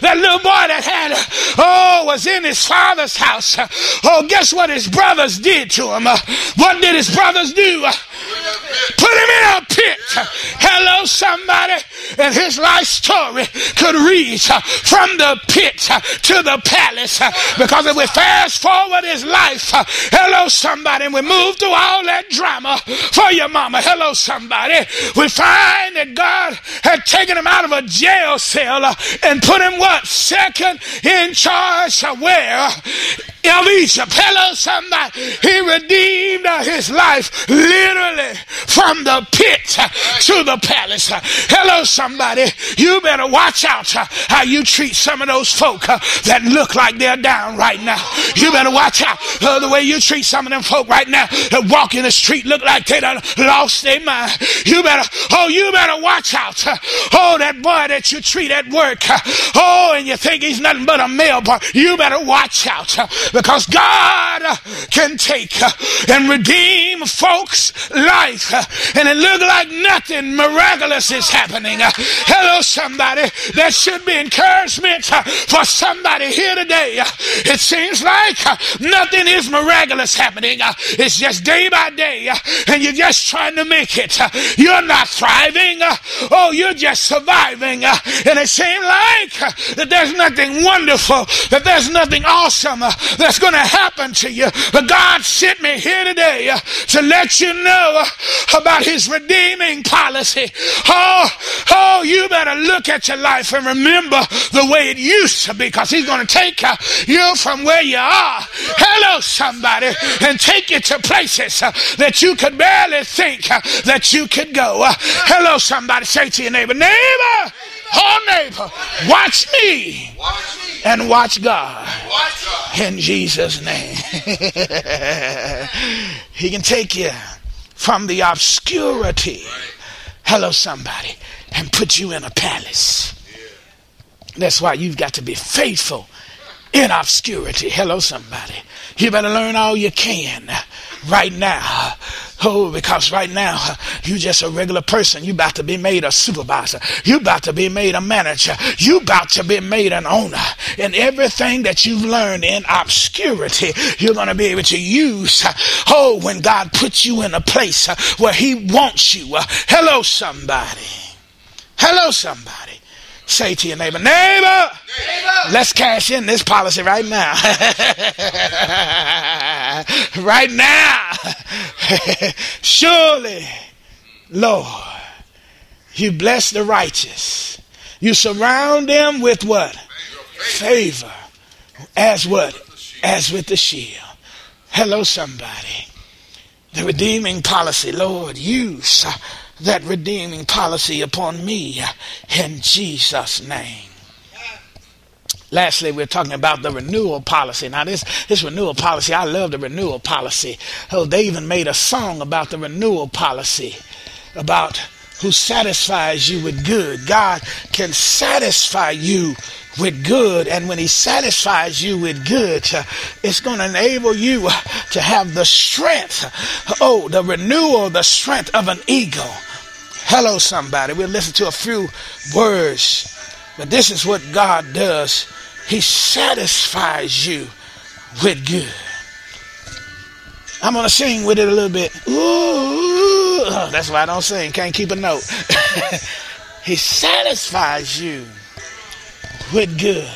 That little boy that had oh was in his father's house. Oh, guess what his brothers did to him? What did his brothers do? Put him in a pit. Hello, somebody. And his life story could reach from the pit to the palace. Because if we fast forward his life, hello, somebody, and we move through all that drama for your mama, hello, somebody, we find that God had taken him out of a jail cell and put him what? Second in charge of where? Of Egypt. Hello, somebody. He redeemed his life literally from the pit to the palace. Hello, somebody. You better watch out how you treat some of those folk that look like they're down right now. You better watch out the way you treat some of them folk right now that walk in the street look like they done lost their mind. You better, oh, you better watch out. Oh, that boy that you treat at work. Oh, and you think he's nothing but a mail boy. You better watch out because God can take and redeem folks' life and it look like nothing miraculous is happening. Hello, somebody. That should be encouragement for somebody here today. It seems like nothing is miraculous happening. It's just day by day, and you're just trying to make it. You're not thriving. Oh, you're just surviving. And it seems like that there's nothing wonderful, that there's nothing awesome that's going to happen to you. But God sent me here today to let you know about his redeeming policy. Oh, oh, you better look at your life and remember the way it used to be because he's going to take uh, you from where you are. Hello, somebody, and take you to places uh, that you could barely think uh, that you could go. Hello, somebody, say to your neighbor, neighbor, oh, neighbor, watch me and watch God in Jesus' name. he can take you from the obscurity. Hello, somebody, and put you in a palace. That's why you've got to be faithful in obscurity. Hello, somebody. You better learn all you can right now. Oh, because right now you just a regular person. You about to be made a supervisor. You about to be made a manager. You about to be made an owner. And everything that you've learned in obscurity, you're going to be able to use. Oh, when God puts you in a place where He wants you. Hello, somebody. Hello, somebody. Say to your neighbor, neighbor, neighbor. let's cash in this policy right now. right now. Surely, Lord, you bless the righteous. You surround them with what? Favor. As what? As with the shield. Hello, somebody. The redeeming policy, Lord, use that redeeming policy upon me in Jesus' name. Lastly, we're talking about the renewal policy. Now, this, this renewal policy, I love the renewal policy. Oh, they even made a song about the renewal policy, about who satisfies you with good. God can satisfy you with good. And when He satisfies you with good, uh, it's going to enable you uh, to have the strength, oh, the renewal, the strength of an eagle. Hello, somebody. We'll listen to a few words, but this is what God does. He satisfies you with good. I'm going to sing with it a little bit. Ooh, that's why I don't sing. Can't keep a note. he satisfies you with good.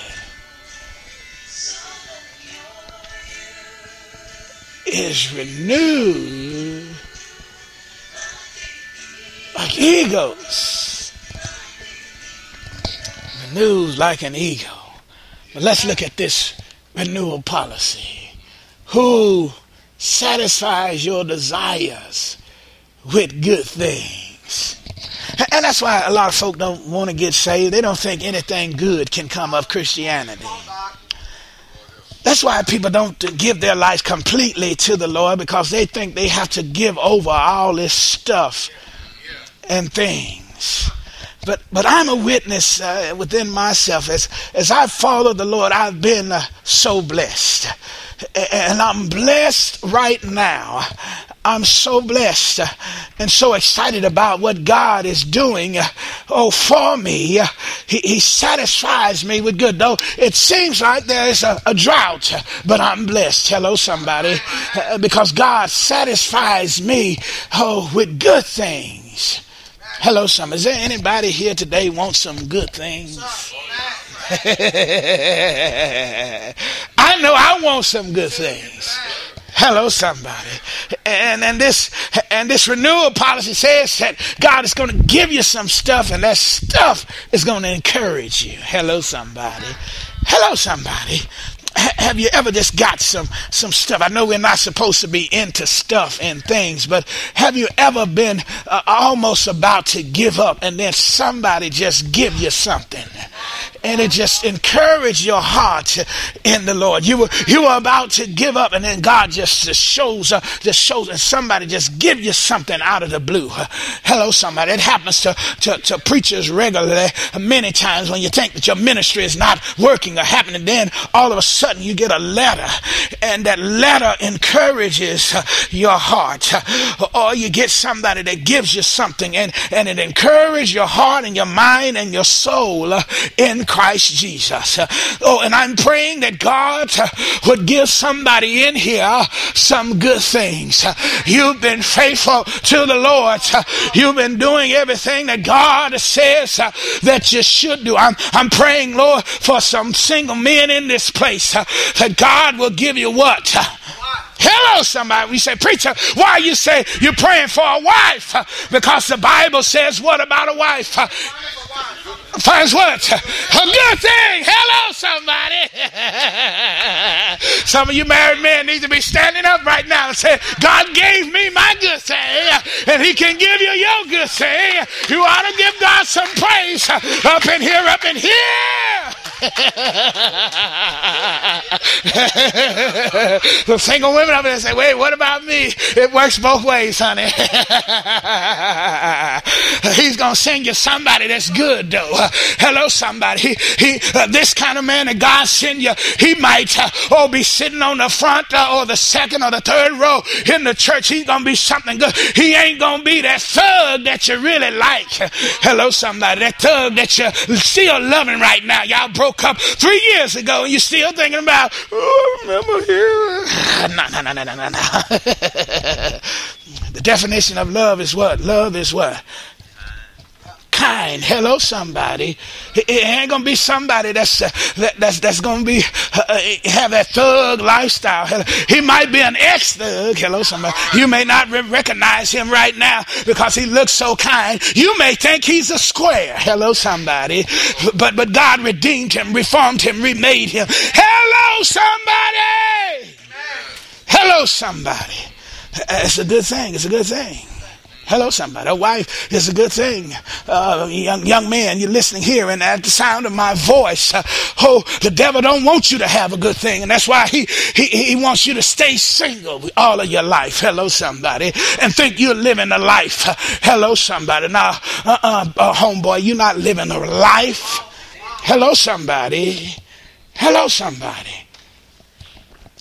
Is renewed like eagles. Renews like an eagle. But let's look at this renewal policy. Who satisfies your desires with good things? And that's why a lot of folk don't want to get saved. They don't think anything good can come of Christianity. That's why people don't give their lives completely to the Lord because they think they have to give over all this stuff and things. But but I'm a witness uh, within myself as as I follow the Lord. I've been uh, so blessed, and I'm blessed right now. I'm so blessed and so excited about what God is doing. Oh, for me, He, he satisfies me with good. Though it seems like there is a, a drought, but I'm blessed. Hello, somebody, because God satisfies me oh with good things. Hello, some. Is there anybody here today want some good things? I know I want some good things. Hello, somebody. And and this and this renewal policy says that God is going to give you some stuff, and that stuff is going to encourage you. Hello, somebody. Hello, somebody have you ever just got some some stuff? I know we're not supposed to be into stuff and things, but have you ever been uh, almost about to give up and then somebody just give you something? And it just encouraged your heart in the Lord. You were you were about to give up, and then God just, just shows up, just shows, and somebody just give you something out of the blue. Hello, somebody. It happens to, to, to preachers regularly, many times when you think that your ministry is not working or happening. Then all of a sudden you get a letter, and that letter encourages uh, your heart, uh, or you get somebody that gives you something, and and it encourages your heart and your mind and your soul in Christ Jesus. Oh, and I'm praying that God would give somebody in here some good things. You've been faithful to the Lord. You've been doing everything that God says that you should do. I'm, I'm praying, Lord, for some single men in this place that God will give you what? Hello, somebody. We say, Preacher, why you say you're praying for a wife? Because the Bible says, What about a wife? finds what? A good thing. Hello, somebody. Some of you married men need to be standing up right now and say, God gave me my good thing, and He can give you your good thing. You ought to give God some praise up in here, up in here. the single women up there say, wait, what about me? It works both ways, honey. He's going to send you somebody that's good, though. Uh, hello, somebody. He, he uh, this kind of man that God send you, he might uh, oh, be sitting on the front uh, or the second or the third row in the church. He's going to be something good. He ain't going to be that thug that you really like. Hello, somebody. That thug that you're still loving right now. Y'all broke broke up three years ago and you're still thinking about, oh, I remember him. No, no, no, no, no, no, no. the definition of love is what? Love is what? Kind. Hello, somebody. It ain't gonna be somebody that's uh, that, that's that's gonna be uh, uh have that thug lifestyle. He might be an ex thug. Hello, somebody. You may not re- recognize him right now because he looks so kind. You may think he's a square. Hello, somebody. But but God redeemed him, reformed him, remade him. Hello, somebody. Hello, somebody. It's a good thing. It's a good thing. Hello, somebody. A wife is a good thing. Uh, young, young man, you're listening here, and at the sound of my voice, uh, oh, the devil don't want you to have a good thing, and that's why he, he, he wants you to stay single all of your life. Hello, somebody. And think you're living a life. Hello, somebody. Now, uh-uh, uh, homeboy, you're not living a life. Hello, somebody. Hello, somebody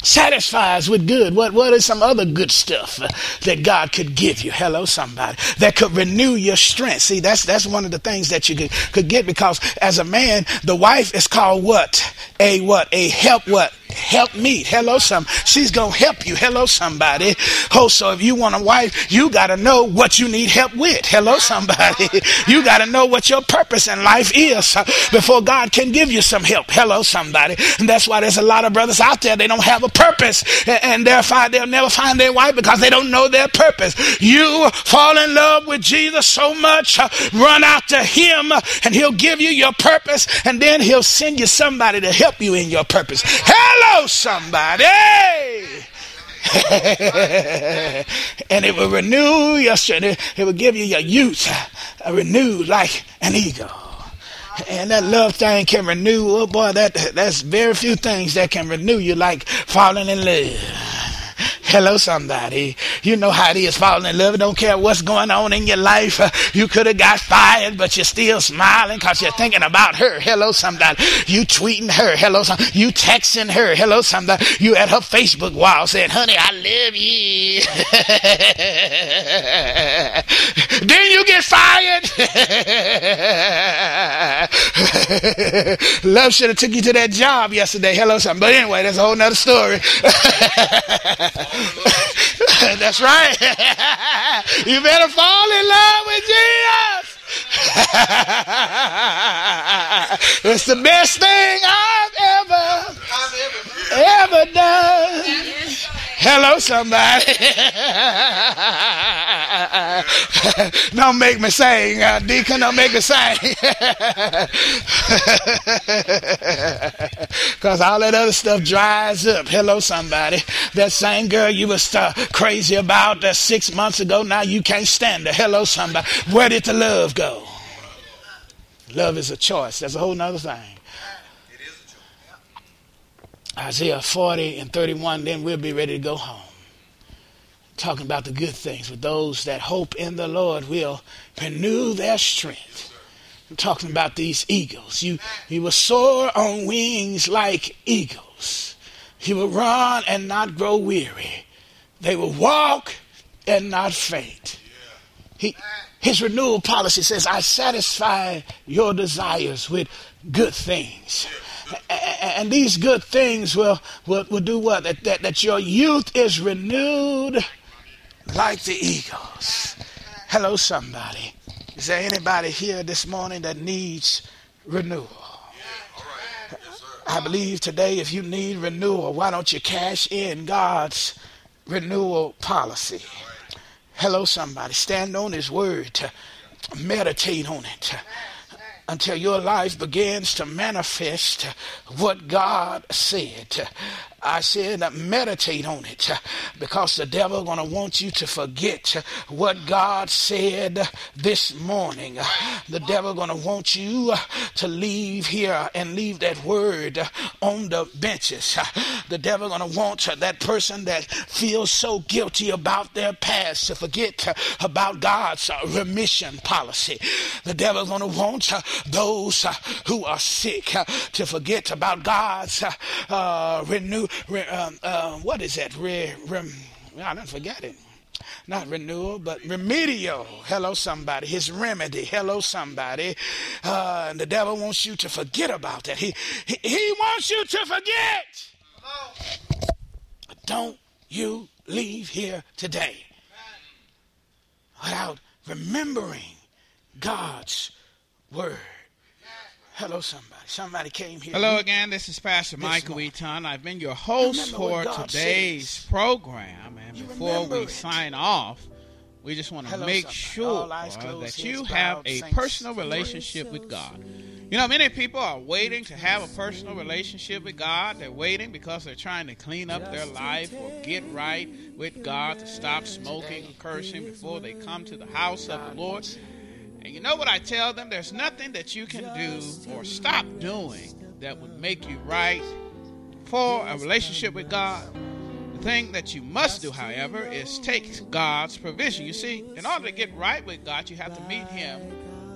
satisfies with good. What, what is some other good stuff uh, that God could give you? Hello, somebody. That could renew your strength. See, that's, that's one of the things that you could, could get because as a man, the wife is called what? A what? A help what? Help me. Hello, some. She's going to help you. Hello, somebody. Oh, so if you want a wife, you got to know what you need help with. Hello, somebody. You got to know what your purpose in life is uh, before God can give you some help. Hello, somebody. And that's why there's a lot of brothers out there, they don't have a purpose and therefore they'll never find their wife because they don't know their purpose. You fall in love with Jesus so much, uh, run to him and he'll give you your purpose and then he'll send you somebody to help you in your purpose. Hello, somebody. and it will renew your strength. It will give you your youth, renewed like an eagle. And that love thing can renew. Oh boy, that that's very few things that can renew you like falling in love. Hello, somebody. You know how it is falling in love. Don't care what's going on in your life. Uh, you could have got fired, but you're still smiling because you're thinking about her. Hello, somebody. You tweeting her. Hello, somebody. You texting her. Hello, somebody. You at her Facebook wall saying, honey, I love you. then you get fired. love should have took you to that job yesterday. Hello, somebody. But anyway, that's a whole nother story. That's right. you better fall in love with Jesus. it's the best thing I've ever, ever done. Hello, somebody. don't make me sing, uh, Deacon. Don't make me sing. Because all that other stuff dries up. Hello, somebody. That same girl you was uh, crazy about uh, six months ago, now you can't stand her. Hello, somebody. Where did the love go? Love is a choice. That's a whole nother thing. Isaiah 40 and 31, then we'll be ready to go home. Talking about the good things. But those that hope in the Lord will renew their strength. I'm talking about these eagles. You, you will soar on wings like eagles. You will run and not grow weary. They will walk and not faint. He, his renewal policy says, I satisfy your desires with good things and these good things will, will, will do what? That, that, that your youth is renewed like the eagles. Hello, somebody. Is there anybody here this morning that needs renewal? I believe today, if you need renewal, why don't you cash in God's renewal policy? Hello, somebody. Stand on His word, meditate on it until your life begins to manifest what God said. I said, meditate on it because the devil going to want you to forget what God said this morning. The devil going to want you to leave here and leave that word on the benches. The devil going to want that person that feels so guilty about their past to forget about God's remission policy. The devil going to want those who are sick to forget about God's uh, renew re, um, uh, what is that? Re, rem, I don't forget it. Not renewal, but remedial. Hello, somebody. His remedy. Hello, somebody. Uh, and the devil wants you to forget about that. He, he, he wants you to forget. Don't you leave here today without remembering God's word. Hello, somebody. Somebody came here. Hello again. This is Pastor Michael Eaton. I've been your host for today's says. program. And you before we it. sign off, we just want to Hello, make sure that you have a personal relationship with God. You know, many people are waiting to have a personal relationship with God. They're waiting because they're trying to clean up their life or get right with God to stop smoking and cursing before they come to the house of the Lord. And you know what I tell them? There's nothing that you can do or stop doing that would make you right for a relationship with God. The thing that you must do, however, is take God's provision. You see, in order to get right with God, you have to meet Him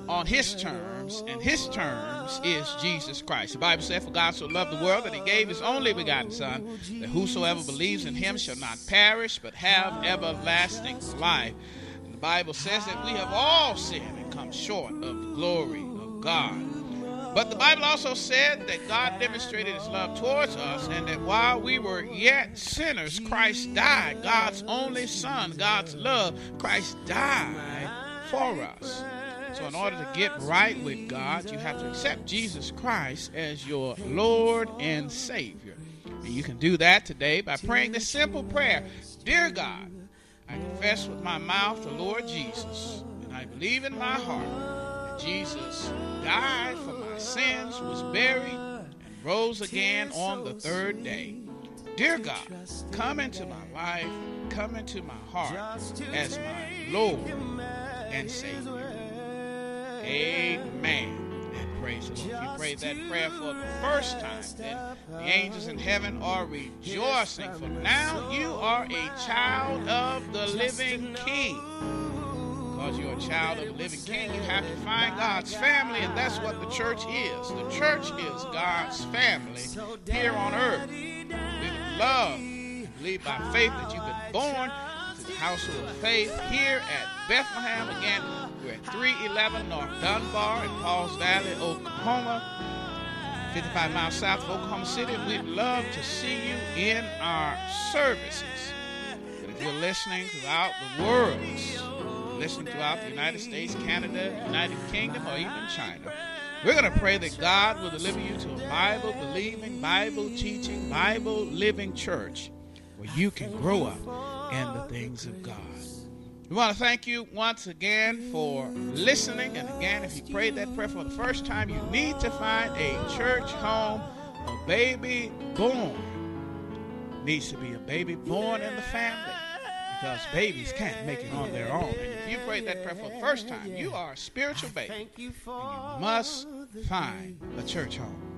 on His terms, and His terms is Jesus Christ. The Bible says, For God so loved the world that He gave His only begotten Son, that whosoever believes in Him shall not perish, but have everlasting life. Bible says that we have all sinned and come short of the glory of God. But the Bible also said that God demonstrated his love towards us and that while we were yet sinners, Christ died. God's only Son, God's love, Christ died for us. So, in order to get right with God, you have to accept Jesus Christ as your Lord and Savior. And you can do that today by praying this simple prayer Dear God, I confess with my mouth the Lord Jesus, and I believe in my heart that Jesus died for my sins, was buried, and rose again on the third day. Dear God, come into my life, come into my heart as my Lord and Savior. Amen. Praise the Lord. If you prayed that prayer for the first time, then the angels in heaven are rejoicing, for now you are a child of the living King because you're a child of the living king, you have to find God's family, and that's what the church is. The church is God's family here on earth. We love, believe by faith that you've been born to the household of faith here at Bethlehem. Again, we're at 311 North Dunbar in Pauls Valley, Oklahoma. 55 miles south of Oklahoma City. We'd love to see you in our services. But if you're listening throughout the world, listening throughout the United States, Canada, United Kingdom, or even China. We're going to pray that God will deliver you to a Bible believing, Bible teaching, Bible living church where you can grow up in the things of God. We want to thank you once again for listening. And again, if you prayed that prayer for the first time, you need to find a church home. A baby born needs to be a baby born in the family because babies can't make it on their own. And if you prayed that prayer for the first time, you are a spiritual baby. And you must find a church home.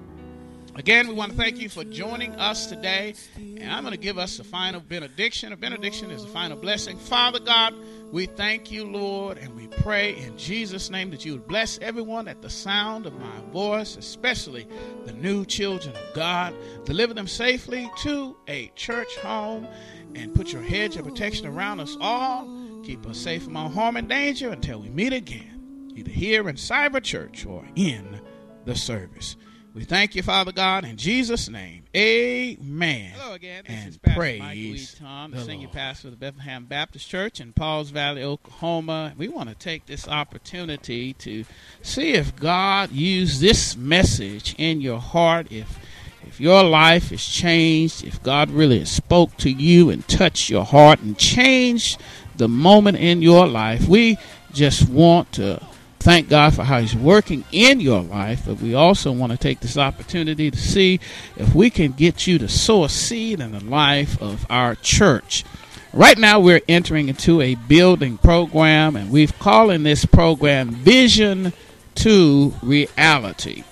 Again, we want to thank you for joining us today. And I'm going to give us a final benediction. A benediction is a final blessing. Father God, we thank you, Lord, and we pray in Jesus' name that you would bless everyone at the sound of my voice, especially the new children of God. Deliver them safely to a church home and put your hedge of protection around us all. Keep us safe from all harm and danger until we meet again, either here in Cyber Church or in the service. We thank you, Father God, in Jesus' name. Amen. Hello again. This and is Pastor praise Mike Wheaton, the, the senior Lord. pastor of the Bethlehem Baptist Church in Pauls Valley, Oklahoma. We want to take this opportunity to see if God used this message in your heart, if if your life is changed, if God really spoke to you and touched your heart and changed the moment in your life, we just want to thank God for how He's working in your life, but we also want to take this opportunity to see if we can get you to sow a seed in the life of our church. Right now, we're entering into a building program, and we've calling this program Vision to Reality.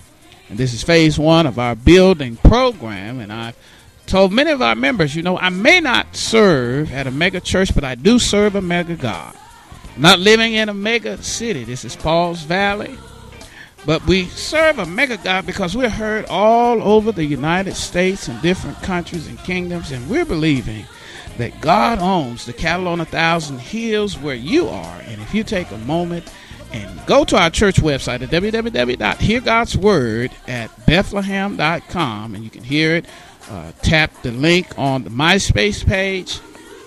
And this is phase one of our building program. And I've told many of our members, you know, I may not serve at a mega church, but I do serve a mega God. Not living in a mega city. This is Pauls Valley. But we serve a mega God because we're heard all over the United States and different countries and kingdoms, and we're believing that God owns the cattle on a thousand hills where you are. And if you take a moment and go to our church website at www.heargodsword at bethlehem.com and you can hear it. Uh, tap the link on the MySpace page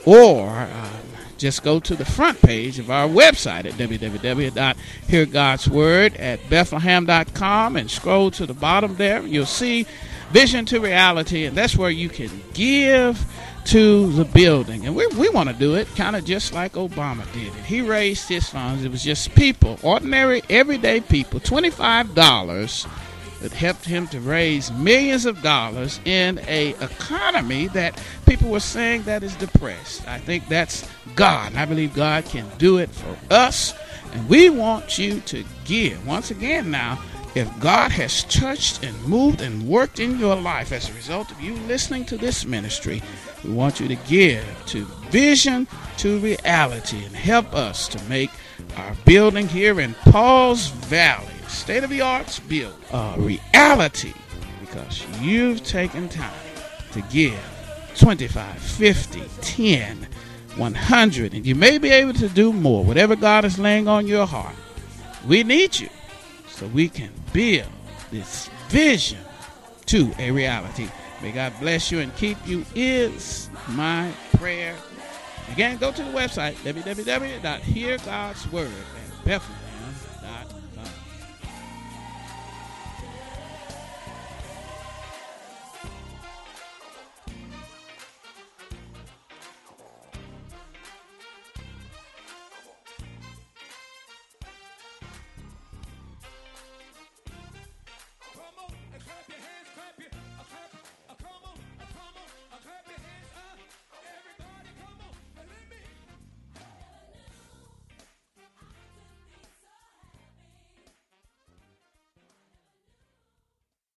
or uh, just go to the front page of our website at www.heargodsword at bethlehem.com and scroll to the bottom there. You'll see Vision to Reality, and that's where you can give to the building. And we, we want to do it kind of just like Obama did it. He raised his funds. It was just people, ordinary, everyday people, $25 that helped him to raise millions of dollars in a economy that people were saying that is depressed. I think that's God. I believe God can do it for us. And we want you to give. Once again now, if God has touched and moved and worked in your life as a result of you listening to this ministry, we want you to give to vision to reality and help us to make our building here in Pauls Valley, state of the arts build, a reality because you've taken time to give 25, 50, 10, 100, and you may be able to do more, whatever God is laying on your heart. We need you so we can build this vision to a reality. May God bless you and keep you is my prayer. Again, go to the website, www.heargodsword at